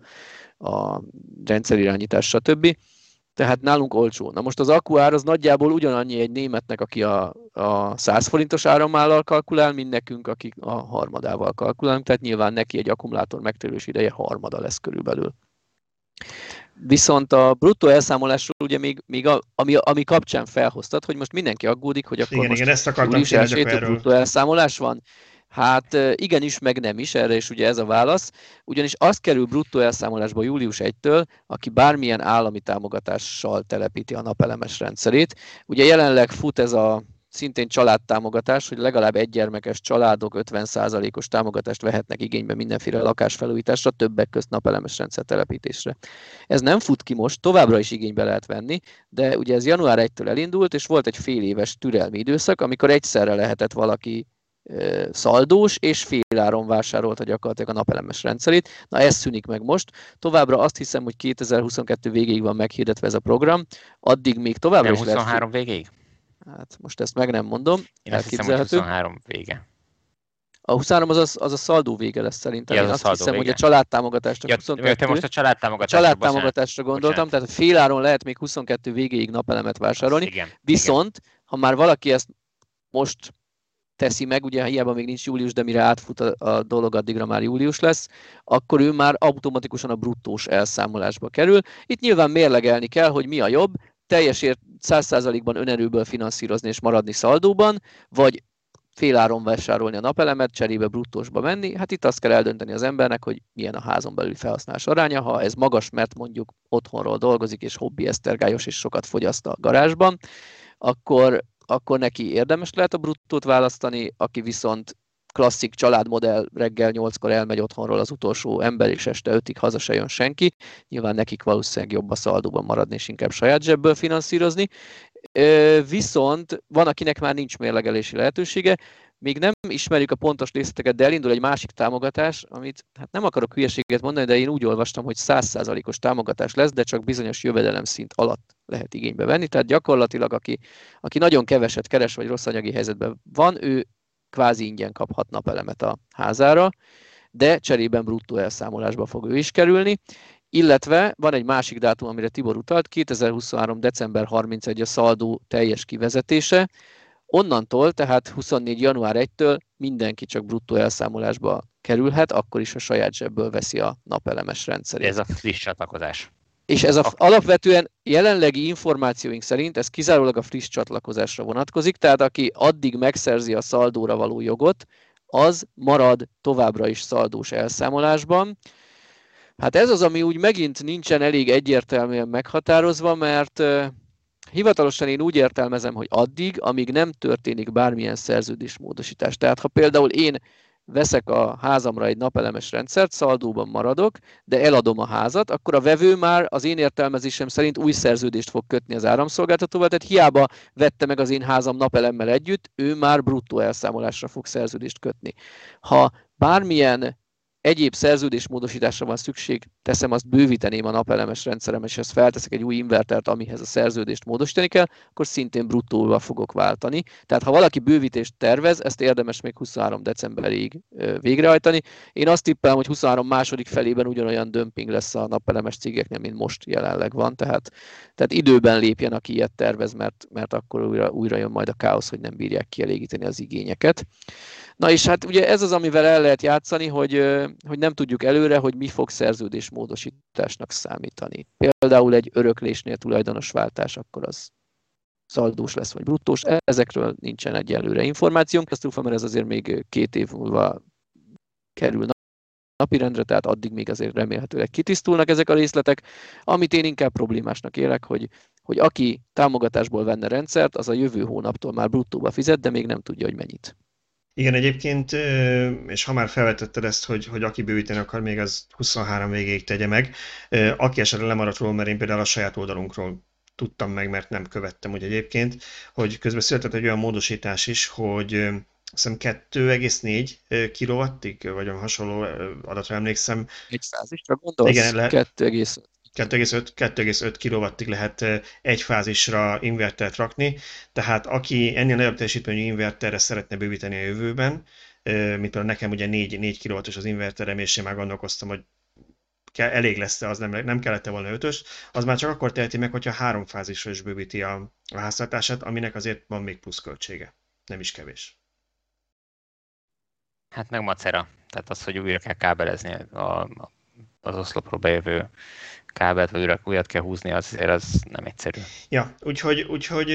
B: a rendszerirányítás, stb. Tehát nálunk olcsó. Na most az akkuár az nagyjából ugyanannyi egy németnek, aki a, a 100 forintos áramállal kalkulál, mint nekünk, akik a harmadával kalkulálunk, tehát nyilván neki egy akkumulátor megtérülés ideje harmada lesz körülbelül. Viszont a bruttó elszámolásról ugye még, még a, ami, ami kapcsán felhoztad, hogy most mindenki aggódik, hogy akkor
A: igen,
B: most
A: igen, ezt akartam
B: július bruttó elszámolás van. Hát igenis, meg nem is, erre is ugye ez a válasz, ugyanis azt kerül bruttó elszámolásba július 1-től, aki bármilyen állami támogatással telepíti a napelemes rendszerét. Ugye jelenleg fut ez a szintén családtámogatás, hogy legalább egy gyermekes családok 50%-os támogatást vehetnek igénybe mindenféle lakásfelújításra, többek közt napelemes rendszer telepítésre. Ez nem fut ki most, továbbra is igénybe lehet venni, de ugye ez január 1-től elindult, és volt egy fél éves türelmi időszak, amikor egyszerre lehetett valaki szaldós, és féláron vásárolta gyakorlatilag a napelemes rendszerét. Na ez szűnik meg most. Továbbra azt hiszem, hogy 2022 végéig van meghirdetve ez a program, addig még továbbra
C: nem is 23 lesz... végéig?
B: Hát most ezt meg nem mondom.
C: Én azt hiszem, hogy 23 vége.
B: A 23 az a, az a szaldó vége lesz szerintem. Ja, Én azt hiszem, vége. hogy a családtámogatásra
C: ja, 22. Te most a családtámogatásra,
B: a családtámogatásra gondoltam, bocsánat. tehát féláron lehet még 22 végéig napelemet vásárolni. Igen, Viszont, igen. ha már valaki ezt most teszi meg, ugye hiába még nincs július, de mire átfut a, a dolog, addigra már július lesz, akkor ő már automatikusan a bruttós elszámolásba kerül. Itt nyilván mérlegelni kell, hogy mi a jobb, teljes ért 100%-ban önerőből finanszírozni és maradni szaldóban, vagy féláron vásárolni a napelemet, cserébe bruttósba menni. Hát itt azt kell eldönteni az embernek, hogy milyen a házon belüli felhasználás aránya. Ha ez magas, mert mondjuk otthonról dolgozik, és hobbi esztergályos, és sokat fogyaszt a garázsban, akkor akkor neki érdemes lehet a bruttót választani, aki viszont klasszik családmodell reggel 8-kor elmegy otthonról az utolsó ember, és este 5-ig haza se jön senki. Nyilván nekik valószínűleg jobb a szaldóban maradni, és inkább saját zsebből finanszírozni. Viszont van, akinek már nincs mérlegelési lehetősége, még nem ismerjük a pontos részleteket, de elindul egy másik támogatás, amit hát nem akarok hülyeséget mondani, de én úgy olvastam, hogy 100%-os támogatás lesz, de csak bizonyos jövedelem szint alatt lehet igénybe venni. Tehát gyakorlatilag, aki, aki nagyon keveset keres, vagy rossz anyagi helyzetben van, ő kvázi ingyen kaphat napelemet a házára, de cserében bruttó elszámolásba fog ő is kerülni. Illetve van egy másik dátum, amire Tibor utalt, 2023. december 31 a szaldó teljes kivezetése, Onnantól, tehát 24. január 1-től mindenki csak bruttó elszámolásba kerülhet, akkor is a saját zsebből veszi a napelemes rendszerét.
C: Ez a friss csatlakozás.
B: És ez a, alapvetően jelenlegi információink szerint ez kizárólag a friss csatlakozásra vonatkozik, tehát aki addig megszerzi a szaldóra való jogot, az marad továbbra is szaldós elszámolásban. Hát ez az, ami úgy megint nincsen elég egyértelműen meghatározva, mert hivatalosan én úgy értelmezem, hogy addig, amíg nem történik bármilyen szerződésmódosítás. Tehát ha például én veszek a házamra egy napelemes rendszert, szaldóban maradok, de eladom a házat, akkor a vevő már az én értelmezésem szerint új szerződést fog kötni az áramszolgáltatóval, tehát hiába vette meg az én házam napelemmel együtt, ő már bruttó elszámolásra fog szerződést kötni. Ha bármilyen egyéb szerződésmódosításra van szükség, teszem azt bővíteném a napelemes rendszerem, és ezt felteszek egy új invertert, amihez a szerződést módosítani kell, akkor szintén bruttóval fogok váltani. Tehát ha valaki bővítést tervez, ezt érdemes még 23 decemberig végrehajtani. Én azt tippelem, hogy 23 második felében ugyanolyan dömping lesz a napelemes cégeknél, mint most jelenleg van, tehát, tehát időben lépjen, aki ilyet tervez, mert, mert akkor újra, újra jön majd a káosz, hogy nem bírják kielégíteni az igényeket. Na és hát ugye ez az, amivel el lehet játszani, hogy, hogy nem tudjuk előre, hogy mi fog szerződés módosításnak számítani. Például egy öröklésnél tulajdonosváltás, akkor az szaldós lesz, vagy bruttós. Ezekről nincsen egyelőre információnk, ezt mert ez azért még két év múlva kerül napirendre, tehát addig még azért remélhetőleg kitisztulnak ezek a részletek. Amit én inkább problémásnak élek, hogy, hogy aki támogatásból venne rendszert, az a jövő hónaptól már bruttóba fizet, de még nem tudja, hogy mennyit.
A: Igen, egyébként, és ha már felvetetted ezt, hogy, hogy aki bővíteni akar, még az 23 végéig tegye meg. Aki esetleg lemaradt róla, mert én például a saját oldalunkról tudtam meg, mert nem követtem úgy egyébként, hogy közben született egy olyan módosítás is, hogy hiszem 2,4 kilowattig, vagy olyan hasonló adatra emlékszem.
B: Egy fázisra gondolsz? Igen, le... 2,5.
A: 2,5 kW-ig lehet egy fázisra invertert rakni, tehát aki ennél nagyobb teljesítményű inverterre szeretne bővíteni a jövőben, mint például nekem ugye 4, 4 kw az inverterem, és én már gondolkoztam, hogy elég lesz az nem, nem kellett volna ötös, az már csak akkor teheti meg, hogyha három fázisra is bővíti a, a háztartását, aminek azért van még pluszköltsége. Nem is kevés.
C: Hát meg macera. Tehát az, hogy újra kell kábelezni a, az oszlopról bejövő kábelt, vagy újra, újat kell húzni, az, azért az nem egyszerű.
A: Ja, úgyhogy, úgyhogy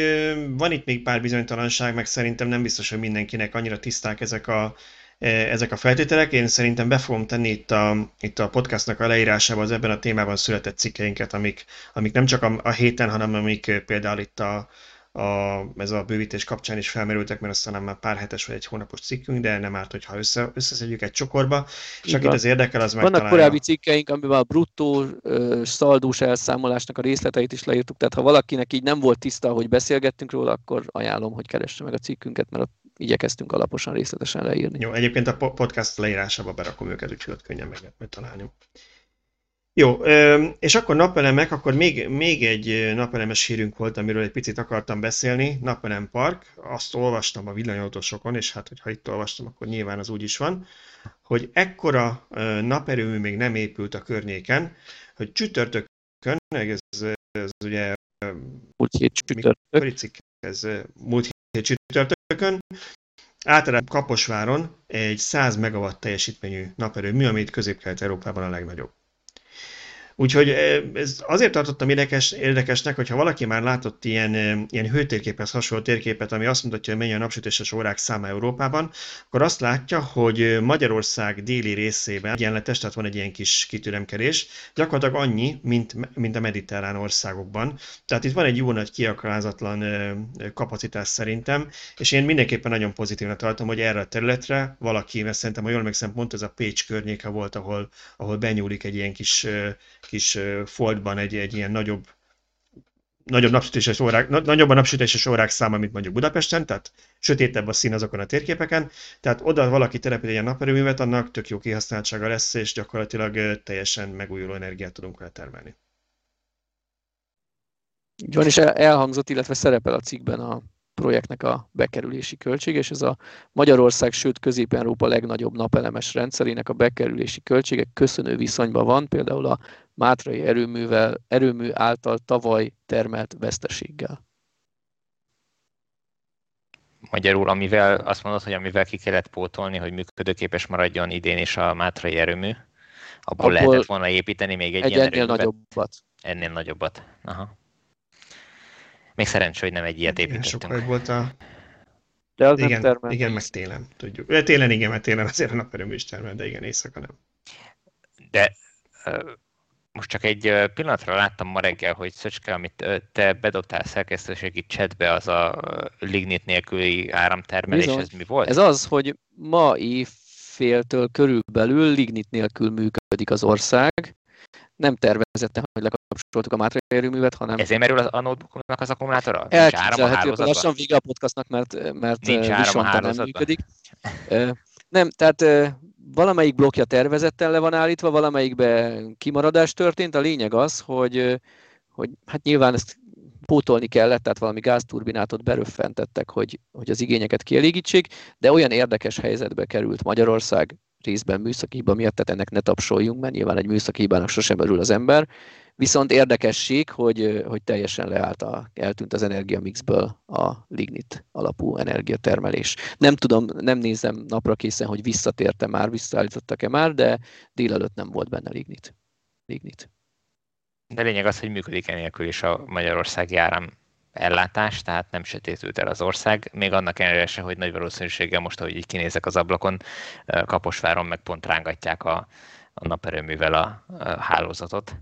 A: van itt még pár bizonytalanság, meg szerintem nem biztos, hogy mindenkinek annyira tiszták ezek a, ezek a feltételek. Én szerintem be fogom tenni itt a, itt a podcastnak a leírásába az ebben a témában született cikkeinket, amik, amik nem csak a, a héten, hanem amik például itt a, a, ez a bővítés kapcsán is felmerültek, mert aztán már pár hetes vagy egy hónapos cikkünk, de nem árt, hogyha össze, összeszedjük egy csokorba, és akit az érdekel, az
B: Vannak megtalálja. korábbi cikkeink, amiben a bruttó szaldós elszámolásnak a részleteit is leírtuk, tehát ha valakinek így nem volt tiszta, hogy beszélgettünk róla, akkor ajánlom, hogy keresse meg a cikkünket, mert ott igyekeztünk alaposan, részletesen leírni.
A: Jó, egyébként a podcast leírásába berakom őket, úgyhogy ott könnyen meg lehet találni. Jó, és akkor napelemek, akkor még, még egy napelemes hírünk volt, amiről egy picit akartam beszélni, Napelem Park. Azt olvastam a villanyautósokon, és hát, hogyha itt olvastam, akkor nyilván az úgy is van, hogy ekkora naperőmű még nem épült a környéken, hogy csütörtökön, ez, ez ugye...
B: Múlt hét csütörtök.
A: Ez múlt hét csütörtökön, általában Kaposváron egy 100 megawatt teljesítményű naperőmű, amit közép-kelet-európában a legnagyobb. Úgyhogy ez azért tartottam érdekes, érdekesnek, hogyha valaki már látott ilyen, ilyen hőtérképhez hasonló térképet, ami azt mutatja, hogy mennyi a napsütéses órák száma Európában, akkor azt látja, hogy Magyarország déli részében egyenletes, tehát van egy ilyen kis kitüremkedés, gyakorlatilag annyi, mint, mint a mediterrán országokban. Tehát itt van egy jó nagy kiakrázatlan kapacitás szerintem, és én mindenképpen nagyon pozitívnak tartom, hogy erre a területre valaki, mert szerintem, ha jól megszem, pont ez a Pécs környéke volt, ahol, ahol benyúlik egy ilyen kis kis foltban egy, egy ilyen nagyobb nagyobb napsütéses órák, nagyobb a napsütéses órák száma, mint mondjuk Budapesten, tehát sötétebb a szín azokon a térképeken, tehát oda valaki települ egy naperőművet, annak tök jó kihasználtsága lesz, és gyakorlatilag teljesen megújuló energiát tudunk vele termelni.
B: Így és elhangzott, illetve szerepel a cikkben a projektnek a bekerülési költsége, és ez a Magyarország, sőt Közép-Európa legnagyobb napelemes rendszerének a bekerülési költsége köszönő viszonyban van, például a Mátrai erőművel, erőmű által tavaly termelt veszteséggel.
C: Magyarul, amivel azt mondod, hogy amivel ki kellett pótolni, hogy működőképes maradjon idén is a Mátrai erőmű, abból, abból lehetett volna építeni még egy, egy ilyen
B: ennél erőművet. nagyobbat.
C: Ennél nagyobbat. Aha. Még szerencsé, hogy nem egy ilyet építettünk.
A: Sokkal volt a...
B: De az
A: igen,
B: nem
A: Igen, meg télen, tudjuk. De télen igen, mert télen azért a naperőmű is termel, de igen, éjszaka nem.
C: De most csak egy pillanatra láttam ma reggel, hogy Szöcske, amit te bedobtál szerkesztőségi chatbe, az a lignit nélküli áramtermelés, Bizony. ez mi volt?
B: Ez az, hogy ma év másféltől körülbelül lignit nélkül működik az ország. Nem tervezettem, hogy lekapcsoltuk a Mátra erőművet, hanem...
C: Ezért merül a notebooknak az akkumulátora?
B: Elképzelhető, lassan vége a podcastnak, mert, mert
C: Nincs áram
B: nem működik. Nem, tehát valamelyik blokja tervezetten le van állítva, valamelyikbe kimaradás történt. A lényeg az, hogy, hogy hát nyilván ezt pótolni kellett, tehát valami gázturbinátot beröffentettek, hogy, hogy az igényeket kielégítsék, de olyan érdekes helyzetbe került Magyarország részben műszaki hiba miatt, tehát ennek ne tapsoljunk, mert nyilván egy műszaki hibának sosem örül az ember, viszont érdekesség, hogy, hogy teljesen leállt, a, eltűnt az energiamixből a lignit alapú energiatermelés. Nem tudom, nem nézem napra készen, hogy visszatérte már, visszaállítottak-e már, de délelőtt nem volt benne lignit. lignit.
C: De lényeg az, hogy működik enélkül is a magyarországi áram ellátás, tehát nem sötétült el az ország, még annak ellenére se, hogy nagy valószínűséggel most, ahogy így kinézek az ablakon, Kaposváron meg pont rángatják a, a naperőművel a, a hálózatot,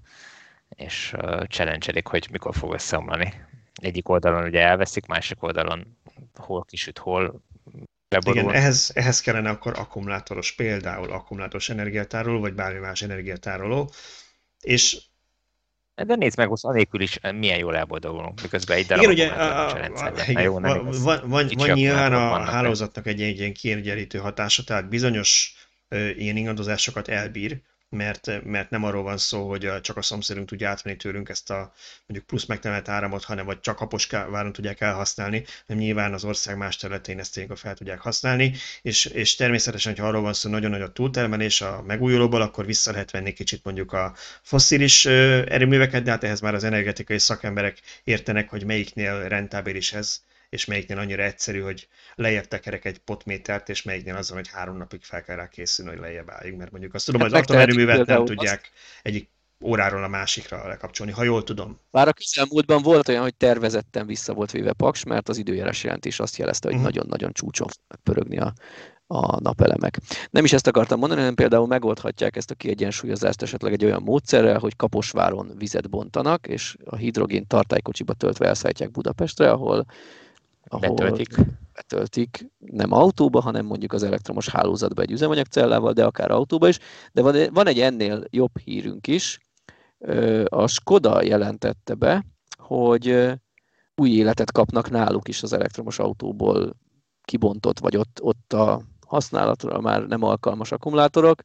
C: és challenge hogy mikor fog összeomlani. Egyik oldalon ugye elveszik, másik oldalon hol kisüt, hol
A: leborul. Igen, ehhez, ehhez kellene akkor akkumulátoros, például akkumulátoros energiátároló, vagy bármi más energiátároló, és
C: de nézd meg, az anélkül is eh, milyen jól elboldogulunk, miközben egy
A: darab igen, ugye, a, a, a, igen, jó, van, van, van, van nyilván a hálózatnak egy, egy ilyen kiegyenlítő hatása, tehát bizonyos ö, ilyen ingadozásokat elbír, mert, mert nem arról van szó, hogy csak a szomszédunk tudja átvenni tőlünk ezt a mondjuk plusz megtermelt áramot, hanem vagy csak Kaposváron tudják elhasználni, hanem nyilván az ország más területén ezt tényleg fel tudják használni, és, és természetesen, hogy arról van szó, nagyon nagy a túltermelés a megújulóból, akkor vissza lehet venni kicsit mondjuk a fosszilis erőműveket, de hát ehhez már az energetikai szakemberek értenek, hogy melyiknél rentábilis ez, és melyiknél annyira egyszerű, hogy lejjebb tekerek egy potmétert, és melyiknél az, hogy három napig fel kell rá készülni, hogy lejjebb álljunk, mert mondjuk azt tudom, hát hogy az atomerőművet nem tudják azt... egyik óráról a másikra lekapcsolni, ha jól tudom.
B: Bár a közelmúltban volt olyan, hogy tervezetten vissza volt véve Paks, mert az időjárás jelentés azt jelezte, hogy uh-huh. nagyon-nagyon csúcson pörögni a, a napelemek. Nem is ezt akartam mondani, hanem például megoldhatják ezt a kiegyensúlyozást esetleg egy olyan módszerrel, hogy Kaposváron vizet bontanak, és a hidrogén tartálykocsiba töltve elszállítják Budapestre, ahol
C: ahol betöltik.
B: betöltik, nem autóba, hanem mondjuk az elektromos hálózatba egy üzemanyagcellával, de akár autóba is. De van, van egy ennél jobb hírünk is. A Skoda jelentette be, hogy új életet kapnak náluk is az elektromos autóból kibontott, vagy ott, ott a használatra már nem alkalmas akkumulátorok,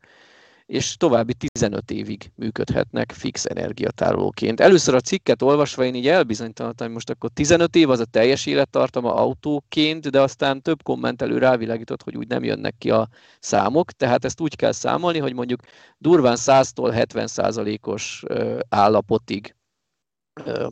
B: és további 15 évig működhetnek fix energiatárolóként. Először a cikket olvasva én így elbizonytalanodtam, hogy most akkor 15 év az a teljes élettartama autóként, de aztán több kommentelő rávilágított, hogy úgy nem jönnek ki a számok, tehát ezt úgy kell számolni, hogy mondjuk durván 100-tól 70 os állapotig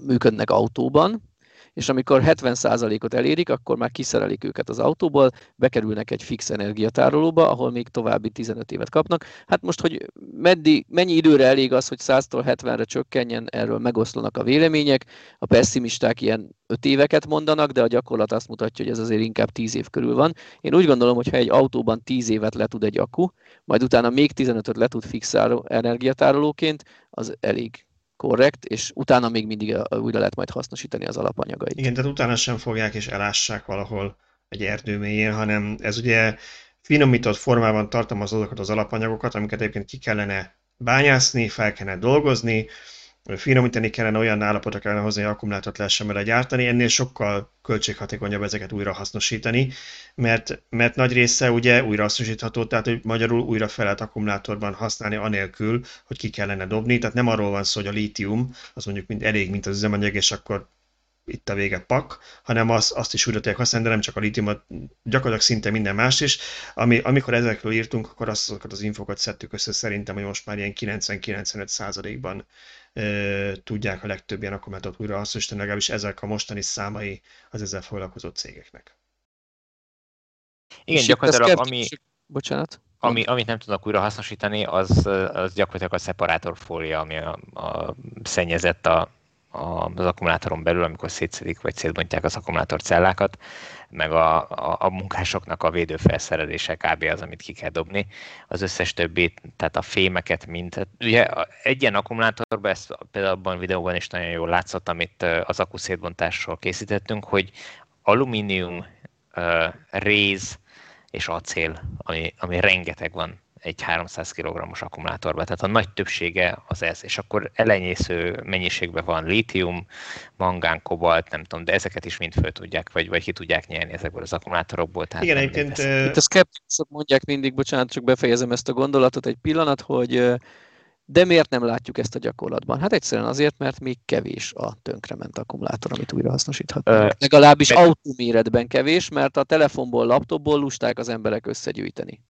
B: működnek autóban, és amikor 70%-ot elérik, akkor már kiszerelik őket az autóból, bekerülnek egy fix energiatárolóba, ahol még további 15 évet kapnak. Hát most, hogy meddig, mennyi időre elég az, hogy 100-tól 70-re csökkenjen, erről megoszlanak a vélemények. A pessimisták ilyen 5 éveket mondanak, de a gyakorlat azt mutatja, hogy ez azért inkább 10 év körül van. Én úgy gondolom, hogy ha egy autóban 10 évet le tud egy akku, majd utána még 15-öt le tud fixáló energiatárolóként, az elég korrekt, és utána még mindig újra lehet majd hasznosítani az alapanyagait.
A: Igen, tehát utána sem fogják és elássák valahol egy erdő mélyén, hanem ez ugye finomított formában tartalmaz azokat az alapanyagokat, amiket egyébként ki kellene bányászni, fel kellene dolgozni, finomítani kellene, olyan állapotra kellene hozni, hogy akkumulátort lehessen vele gyártani, ennél sokkal költséghatékonyabb ezeket újra hasznosítani, mert, mert nagy része ugye újra hasznosítható, tehát hogy magyarul újra fel lehet akkumulátorban használni anélkül, hogy ki kellene dobni, tehát nem arról van szó, hogy a lítium az mondjuk mind elég, mint az üzemanyag, és akkor itt a vége pak, hanem az, azt is újra tudják használni, de nem csak a lítiumot, gyakorlatilag szinte minden más is. Ami, amikor ezekről írtunk, akkor azokat az infokat szedtük össze szerintem, hogy most már ilyen 90-95 százalékban tudják a legtöbb ilyen akkumulátort újra hasznosítani, legalábbis ezek a mostani számai az ezzel foglalkozó cégeknek.
C: Igen, gyakorlatilag ami, bocsánat. Ami, amit nem tudnak újra hasznosítani, az, az gyakorlatilag a szeparátorfólia, ami a, a szennyezett a, az akkumulátoron belül, amikor szétszedik vagy szétbontják az akkumulátorcellákat, meg a, a, a munkásoknak a védőfelszerelése kb. az, amit ki kell dobni. Az összes többi, tehát a fémeket mind. Ugye egy ilyen akkumulátorban, ezt például abban a videóban is nagyon jól látszott, amit az akku készítettünk, hogy alumínium, réz, és acél, ami, ami rengeteg van egy 300 kg-os akkumulátorban. Tehát a nagy többsége az ez, és akkor elenyésző mennyiségben van lítium, mangán, kobalt, nem tudom, de ezeket is mind föl tudják, vagy, vagy ki tudják nyerni ezekből az akkumulátorokból.
A: Tehát Igen, egyébként... Itt
B: a szkeptikusok mondják mindig, bocsánat, csak befejezem ezt a gondolatot egy pillanat, hogy de miért nem látjuk ezt a gyakorlatban? Hát egyszerűen azért, mert még kevés a tönkrement akkumulátor, amit újra hasznosíthatunk. Legalábbis be... autóméretben kevés, mert a telefonból, laptopból lusták az emberek összegyűjteni.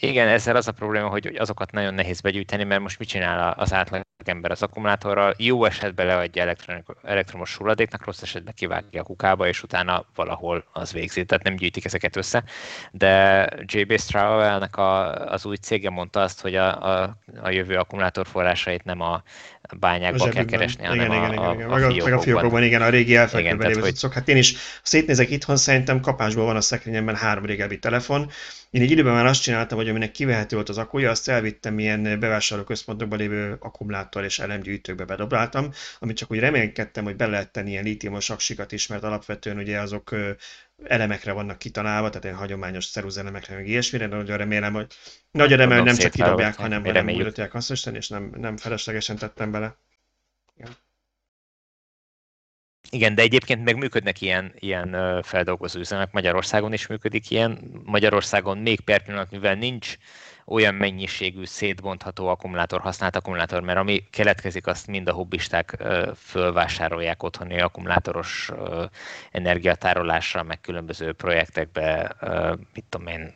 C: Igen, ezzel az a probléma, hogy azokat nagyon nehéz begyűjteni, mert most mit csinál az átlagember az akkumulátorral? Jó esetben leadja elektromos hulladéknak, rossz esetben kivágja a kukába, és utána valahol az végzi. Tehát nem gyűjtik ezeket össze. De JB Straubelnek a, az új cége mondta azt, hogy a, a, a jövő akkumulátorforrásait nem a bányákban kell keresni,
A: igen, hanem igen, a, igen, igen. A, meg, a, meg a fiókokban, igen, a régi elfekvőben hogy... Hát én is szétnézek itthon, szerintem kapásból van a szekrényemben három régebbi telefon. Én egy időben már azt csináltam, hogy aminek kivehető volt az akkuja, azt elvittem ilyen bevásárlóközpontokban lévő akkumulátor és elemgyűjtőkbe bedobáltam, amit csak úgy remélkedtem, hogy be lehet tenni ilyen lítiumos aksikat is, mert alapvetően ugye azok elemekre vannak kitalálva, tehát ilyen hagyományos elemekre, meg ilyesmire, de nagyon remélem, hogy nagy remélem nem csak kidobják, hanem, hanem újra tudják hasznosítani, és nem, nem feleslegesen tettem bele. Igen.
C: Igen, de egyébként meg működnek ilyen, ilyen feldolgozó üzemek, Magyarországon is működik ilyen. Magyarországon még per pillanat, mivel nincs olyan mennyiségű szétbontható akkumulátor, használt akkumulátor, mert ami keletkezik, azt mind a hobbisták fölvásárolják otthoni akkumulátoros energiatárolásra, meg különböző projektekbe, mit tudom én,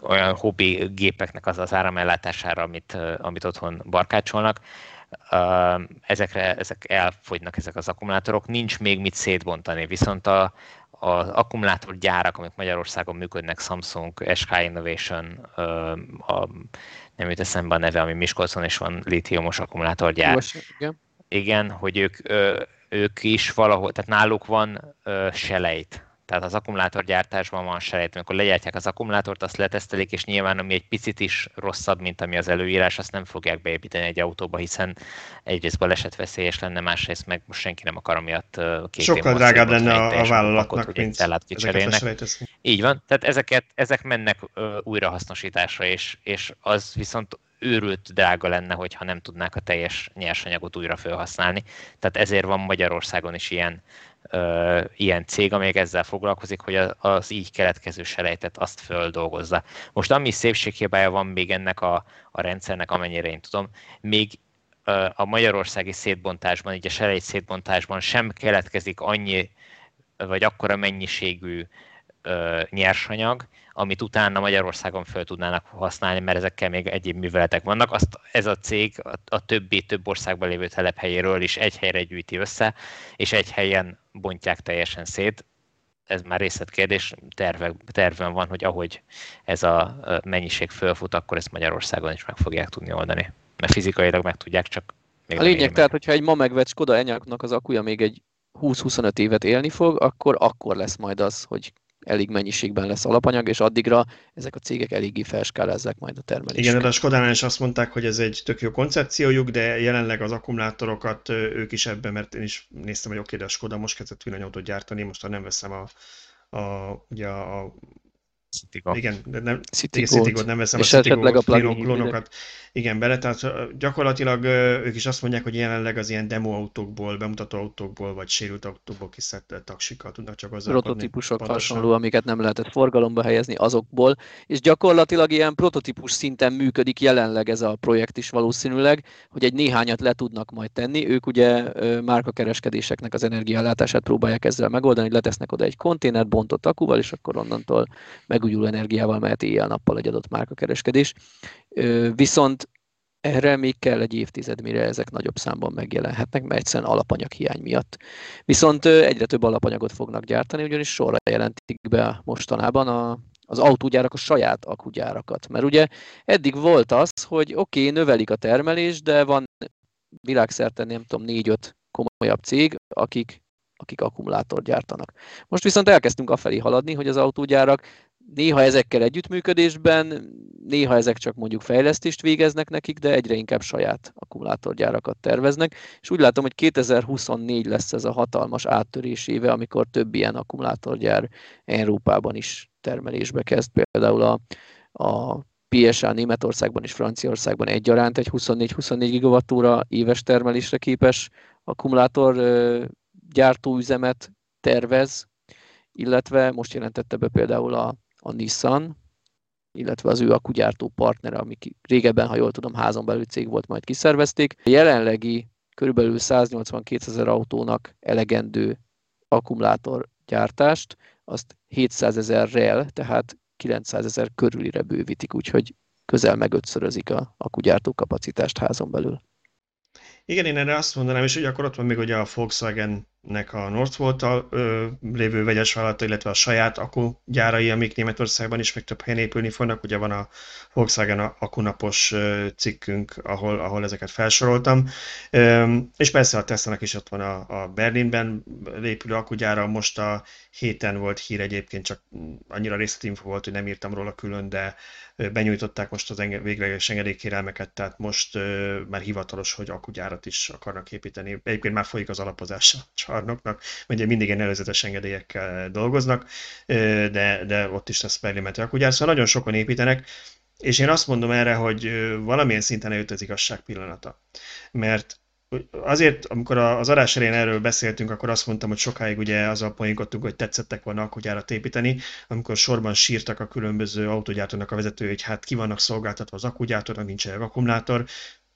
C: olyan hobbi gépeknek az az áramellátására, amit, amit otthon barkácsolnak, ezekre, ezek elfogynak ezek az akkumulátorok, nincs még mit szétbontani, viszont a, az akkumulátorgyárak, amik Magyarországon működnek, Samsung, SK Innovation, a, nem jut eszembe a neve, ami Miskolcon is van, litiumos akkumulátorgyár. igen. igen, hogy ők, ők is valahol, tehát náluk van selejt, tehát az akkumulátorgyártásban van selejt, amikor legyártják az akkumulátort, azt letesztelik, és nyilván ami egy picit is rosszabb, mint ami az előírás, azt nem fogják beépíteni egy autóba, hiszen egyrészt balesetveszélyes lenne, másrészt meg most senki nem akar amiatt
A: két Sokkal drágább lenne a, a vállalatnak, pakot, mint
C: ezeket Így van, tehát ezeket, ezek mennek újrahasznosításra, és, és az viszont őrült drága lenne, hogyha nem tudnák a teljes nyersanyagot újra felhasználni. Tehát ezért van Magyarországon is ilyen ö, ilyen cég, amelyik ezzel foglalkozik, hogy az így keletkező selejtet azt földolgozza. Most ami szépséghibája van még ennek a, a rendszernek, amennyire én tudom, még a magyarországi szétbontásban, így a selejt szétbontásban sem keletkezik annyi, vagy akkora mennyiségű ö, nyersanyag, amit utána Magyarországon fel tudnának használni, mert ezekkel még egyéb műveletek vannak. Azt ez a cég a, többi, több országban lévő telephelyéről is egy helyre gyűjti össze, és egy helyen bontják teljesen szét. Ez már részletkérdés, terve, terven van, hogy ahogy ez a mennyiség fölfut, akkor ezt Magyarországon is meg fogják tudni oldani. Mert fizikailag meg tudják, csak
B: még A lényeg tehát, hogyha egy ma megvett Skoda Enyaqnak az akuja még egy 20-25 évet élni fog, akkor akkor lesz majd az, hogy elég mennyiségben lesz alapanyag, és addigra ezek a cégek eléggé felskálázzák majd a termelést.
A: Igen, de a Skodánál is azt mondták, hogy ez egy tök jó koncepciójuk, de jelenleg az akkumulátorokat ők is ebben, mert én is néztem, hogy oké, de a Skoda most kezdett villanyautót gyártani, most ha nem veszem a, a, ugye a Citigo. Igen, de nem, Citigo, igen, Citigo nem veszem és a Citigo a klónokat. Igen, bele, tehát gyakorlatilag ők is azt mondják, hogy jelenleg az ilyen demo autókból, bemutató autókból, vagy sérült autókból kiszedett taksikkal tudnak csak az
B: Prototípusok hasonló, amiket nem lehetett forgalomba helyezni azokból, és gyakorlatilag ilyen prototípus szinten működik jelenleg ez a projekt is valószínűleg, hogy egy néhányat le tudnak majd tenni. Ők ugye márkakereskedéseknek az energiállátását próbálják ezzel megoldani, hogy letesznek oda egy konténert bontott akuval, és akkor onnantól megújuló energiával mehet éjjel-nappal egy adott márkakereskedés. Viszont erre még kell egy évtized, mire ezek nagyobb számban megjelenhetnek, mert egyszerűen alapanyag hiány miatt. Viszont egyre több alapanyagot fognak gyártani, ugyanis sorra jelentik be mostanában a, az autógyárak a saját akugyárakat. Mert ugye eddig volt az, hogy oké, okay, növelik a termelést, de van világszerte nem tudom, négy-öt komolyabb cég, akik, akik akkumulátort gyártanak. Most viszont elkezdtünk afelé haladni, hogy az autógyárak néha ezekkel együttműködésben, néha ezek csak mondjuk fejlesztést végeznek nekik, de egyre inkább saját akkumulátorgyárakat terveznek, és úgy látom, hogy 2024 lesz ez a hatalmas áttörés éve, amikor több ilyen akkumulátorgyár Európában is termelésbe kezd. Például a, a PSA Németországban és Franciaországban egyaránt egy 24-24 gigawattóra éves termelésre képes akkumulátor gyártóüzemet tervez, illetve most jelentette be például a, a Nissan, illetve az ő akkugyártó partnere, amik régebben, ha jól tudom, házon belül cég volt, majd kiszervezték. A jelenlegi körülbelül 182 ezer autónak elegendő akkumulátorgyártást, azt 700 ezerrel, tehát 900 ezer körülire bővítik, úgyhogy közel megötszörözik a akkugyártó kapacitást házon belül.
A: Igen, én erre azt mondanám, és hogy akkor ott van még ugye a Volkswagen-nek a northvolt lévő vegyes vállalata, illetve a saját akkugyárai, amik Németországban is meg több helyen épülni fognak. Ugye van a Volkswagen akunapos cikkünk, ahol, ahol ezeket felsoroltam. És persze a Tesla-nak is ott van a, a Berlinben épülő akkugyára. Most a héten volt hír egyébként, csak annyira részletinfo volt, hogy nem írtam róla külön, de benyújtották most az enge- végleges engedélykérelmeket, tehát most uh, már hivatalos, hogy akugyárat is akarnak építeni. Egyébként már folyik az alapozás a csarnoknak, ugye mindig ilyen előzetes engedélyekkel dolgoznak, uh, de, de ott is lesz perlimentő akugyár, szóval nagyon sokan építenek, és én azt mondom erre, hogy valamilyen szinten eljött az igazság pillanata. Mert azért, amikor az adás elején erről beszéltünk, akkor azt mondtam, hogy sokáig ugye az a poénkodtunk, hogy tetszettek volna akkugyárat építeni, amikor sorban sírtak a különböző autógyártónak a vezetői, hogy hát ki vannak szolgáltatva az akkugyártónak, nincs egy akkumulátor.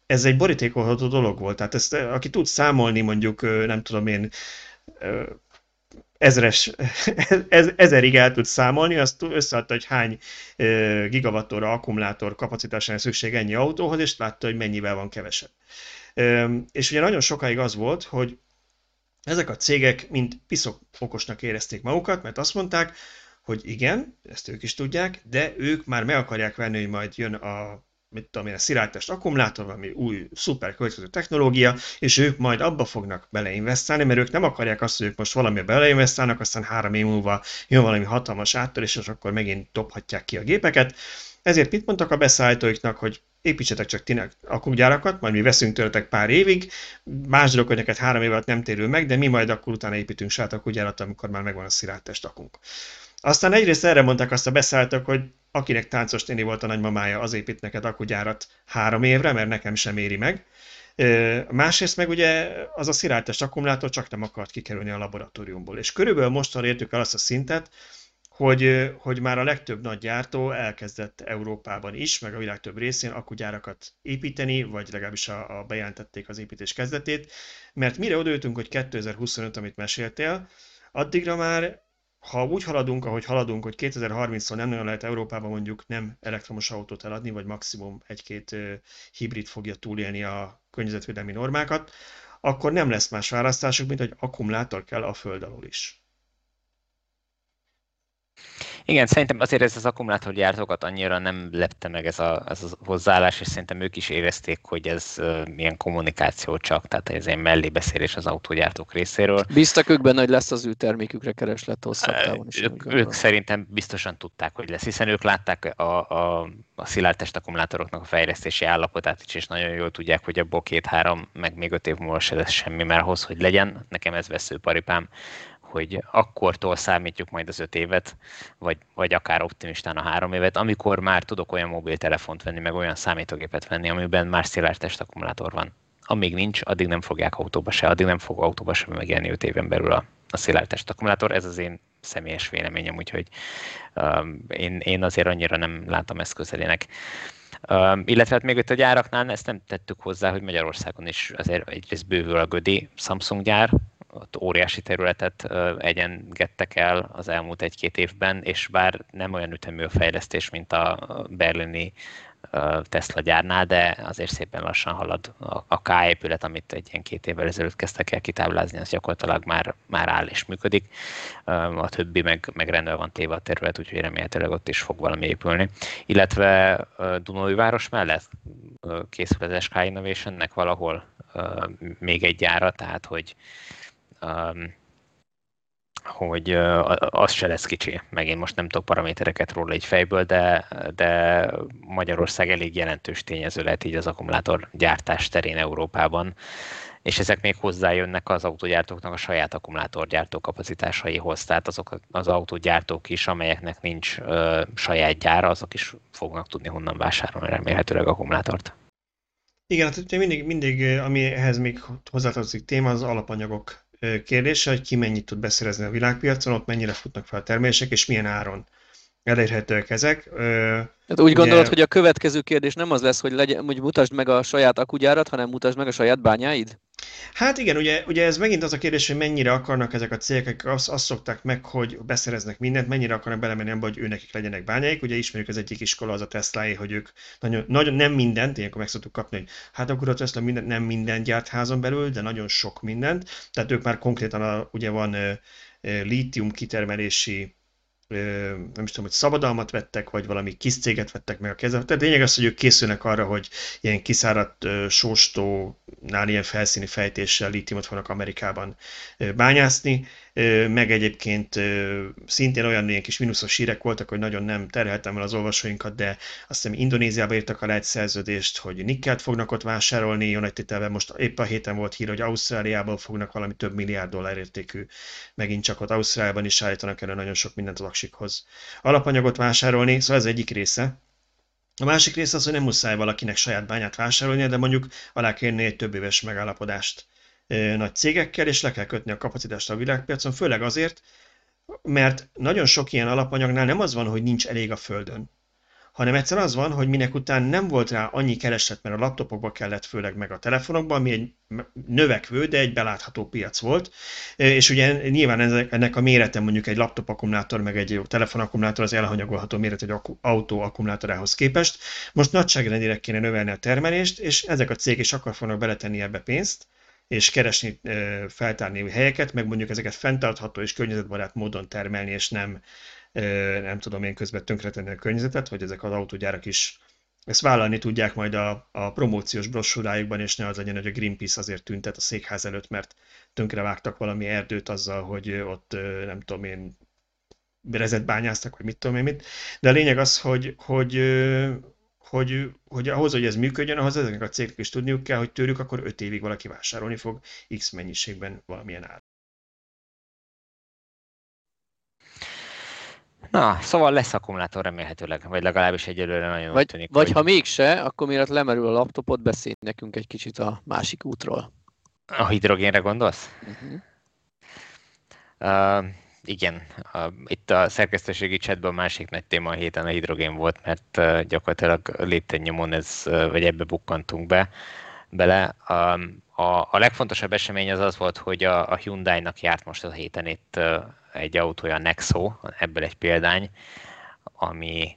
A: Ez egy borítékolható dolog volt. Tehát ezt, aki tud számolni mondjuk, nem tudom én, ezres, *laughs* ezerig el tud számolni, azt összeadta, hogy hány gigawattóra akkumulátor kapacitásán szükség ennyi autóhoz, és látta, hogy mennyivel van kevesebb. És ugye nagyon sokáig az volt, hogy ezek a cégek mind piszok okosnak érezték magukat, mert azt mondták, hogy igen, ezt ők is tudják, de ők már meg akarják venni, hogy majd jön a mit tudom én, a szilárdtest akkumulátor, valami új szuper következő technológia, és ők majd abba fognak beleinvestálni, mert ők nem akarják azt, hogy ők most valami beleinvestálnak, aztán három év múlva jön valami hatalmas áttörés, és akkor megint dobhatják ki a gépeket. Ezért mit mondtak a beszállítóiknak, hogy építsetek csak ti akkugyárakat, majd mi veszünk tőletek pár évig, más dolog, hogy neked három év alatt nem térül meg, de mi majd akkor utána építünk saját akkugyárat, amikor már megvan a szilárdtest akunk. Aztán egyrészt erre mondták azt a beszálltak, hogy akinek táncos néni volt a nagymamája, az épít neked akkugyárat három évre, mert nekem sem éri meg. Másrészt meg ugye az a szilárdtest akkumulátor csak nem akart kikerülni a laboratóriumból. És körülbelül mostanra értük el azt a szintet, hogy, hogy már a legtöbb nagy gyártó elkezdett Európában is, meg a világ több részén akkugyárakat építeni, vagy legalábbis a, a bejelentették az építés kezdetét, mert mire odaültünk, hogy 2025, amit meséltél, addigra már ha úgy haladunk, ahogy haladunk, hogy 2030-szor nem nagyon lehet Európában mondjuk nem elektromos autót eladni, vagy maximum egy-két hibrid fogja túlélni a környezetvédelmi normákat, akkor nem lesz más választásuk, mint hogy akkumulátor kell a föld alól is.
C: Igen, szerintem azért ez az akkumulátorgyártókat annyira nem lepte meg ez a, ez a hozzáállás, és szerintem ők is érezték, hogy ez uh, milyen kommunikáció csak, tehát ez egy mellébeszélés az autógyártók részéről.
B: Bíztak ők benne, hogy lesz az ő termékükre kereslet hosszabb
C: távon is. Ők, ők szerintem biztosan tudták, hogy lesz, hiszen ők látták a, a, a szilárdtest akkumulátoroknak a fejlesztési állapotát is, és nagyon jól tudják, hogy abból két-három, meg még öt év múlva se lesz semmi, mert ahhoz, hogy legyen, nekem ez veszőparipám, hogy akkortól számítjuk majd az öt évet, vagy, vagy akár optimistán a három évet, amikor már tudok olyan mobiltelefont venni, meg olyan számítógépet venni, amiben már test akkumulátor van. Amíg nincs, addig nem fogják autóba se, addig nem fog autóba se megjelenni öt éven belül a, a test akkumulátor. Ez az én személyes véleményem, úgyhogy um, én, én azért annyira nem látom ezt közelének. Um, illetve hát még itt a gyáraknál ezt nem tettük hozzá, hogy Magyarországon is azért egyrészt bővül a Gödi Samsung gyár, óriási területet egyengettek el az elmúlt egy-két évben, és bár nem olyan ütemű a fejlesztés, mint a berlini Tesla gyárnál, de azért szépen lassan halad a K épület, amit egy ilyen két évvel ezelőtt kezdtek el kitáblázni, az gyakorlatilag már, már áll és működik. A többi meg, meg rendben van téve a terület, úgyhogy remélhetőleg ott is fog valami épülni. Illetve Dunói város mellett készül az SK Innovationnek valahol még egy gyára, tehát hogy um, hogy az se lesz kicsi. Meg én most nem tudok paramétereket róla egy fejből, de, de Magyarország elég jelentős tényező lehet így az akkumulátor gyártás terén Európában és ezek még hozzájönnek az autógyártóknak a saját akkumulátorgyártó kapacitásaihoz. Tehát azok az autógyártók is, amelyeknek nincs ö, saját gyára, azok is fognak tudni honnan vásárolni remélhetőleg akkumulátort.
A: Igen, hát mindig, mindig, ami ehhez még hozzátartozik téma, az alapanyagok kérdése, hogy ki mennyit tud beszerezni a világpiacon, ott mennyire futnak fel a termések, és milyen áron elérhetőek ezek.
B: Hát úgy ugye... gondolod, hogy a következő kérdés nem az lesz, hogy, legyen, hogy mutasd meg a saját akugyárat, hanem mutasd meg a saját bányáid?
A: Hát igen, ugye, ugye ez megint az a kérdés, hogy mennyire akarnak ezek a cégek, azt, azt szokták meg, hogy beszereznek mindent, mennyire akarnak belemenni abba, hogy őnekik legyenek bányáik. Ugye ismerjük az egyik iskola, az a tesla hogy ők nagyon, nagyon nem mindent, ilyenkor meg szoktuk kapni, hogy hát akkor a Tesla minden, nem minden gyárt házon belül, de nagyon sok mindent. Tehát ők már konkrétan, a, ugye van lítium kitermelési nem is tudom, hogy szabadalmat vettek, vagy valami kis céget vettek meg a kezbe. Tehát lényeg az, hogy ők készülnek arra, hogy ilyen kiszáradt sóstónál ilyen felszíni fejtéssel lítiumot fognak Amerikában bányászni, meg egyébként szintén olyan ilyen kis mínuszos hírek voltak, hogy nagyon nem terheltem el az olvasóinkat, de azt hiszem Indonéziába írtak alá egy szerződést, hogy nikkelt fognak ott vásárolni, jó nagy most épp a héten volt hír, hogy Ausztráliából fognak valami több milliárd dollár értékű, megint csak ott Ausztráliában is állítanak elő nagyon sok mindent az aksikhoz. Alapanyagot vásárolni, szóval ez egyik része, a másik része az, hogy nem muszáj valakinek saját bányát vásárolnia, de mondjuk alá kérni egy több éves megállapodást nagy cégekkel, és le kell kötni a kapacitást a világpiacon, főleg azért, mert nagyon sok ilyen alapanyagnál nem az van, hogy nincs elég a földön, hanem egyszer az van, hogy minek után nem volt rá annyi kereslet, mert a laptopokba kellett, főleg meg a telefonokban, ami egy növekvő, de egy belátható piac volt, és ugye nyilván ennek a mérete mondjuk egy laptop akkumulátor, meg egy telefonakkumulátor az elhanyagolható méret egy autó akkumulátorához képest. Most nagyságrendire kéne növelni a termelést, és ezek a cégek is akkor fognak beletenni ebbe pénzt, és keresni, feltárni helyeket, meg mondjuk ezeket fenntartható és környezetbarát módon termelni, és nem, nem tudom én közben tönkretenni a környezetet, hogy ezek az autógyárak is ezt vállalni tudják majd a, a promóciós brosúrájukban, és ne az legyen, hogy a Greenpeace azért tüntet a székház előtt, mert tönkrevágtak valami erdőt azzal, hogy ott nem tudom én berezet bányáztak, vagy mit tudom én mit. De a lényeg az, hogy, hogy hogy, hogy ahhoz, hogy ez működjön, ahhoz ezeknek a cégek is tudniuk kell, hogy tőlük akkor 5 évig valaki vásárolni fog X mennyiségben valamilyen ár.
C: Na, szóval lesz akkumulátor remélhetőleg, vagy legalábbis egyelőre nagyon
B: vagy,
C: tűnik.
B: Vagy hogy... ha mégse, akkor miért lemerül a laptopot, beszélj nekünk egy kicsit a másik útról.
C: A hidrogénre gondolsz? Uh-huh. Uh, igen, a, itt a szerkesztőségi chatban a másik nagy téma a héten a hidrogén volt, mert gyakorlatilag lépten nyomon ez, vagy ebbe bukkantunk be bele. Um, a, a legfontosabb esemény az az volt, hogy a, a Hyundai-nak járt most a héten itt egy autója, a Nexo, ebből egy példány, ami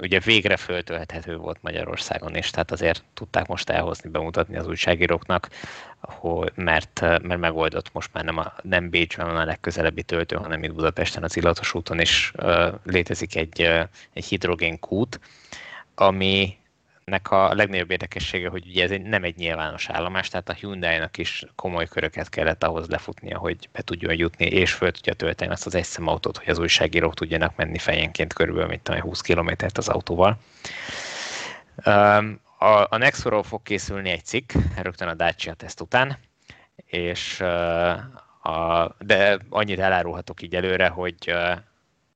C: ugye végre föltölthető volt Magyarországon is, tehát azért tudták most elhozni, bemutatni az újságíróknak, hogy, mert, mert megoldott most már nem, a, nem Bécsben van a legközelebbi töltő, hanem itt Budapesten az Illatos úton is létezik egy, egy hidrogénkút, ami nek a legnagyobb érdekessége, hogy ugye ez egy, nem egy nyilvános állomás, tehát a Hyundai-nak is komoly köröket kellett ahhoz lefutnia, hogy be tudjon jutni, és föl tudja tölteni azt az egy autót, hogy az újságírók tudjanak menni fejenként körülbelül, mint 20 kilométert az autóval. A, a Nexoról fog készülni egy cikk, rögtön a Dacia teszt után, és a, de annyit elárulhatok így előre, hogy,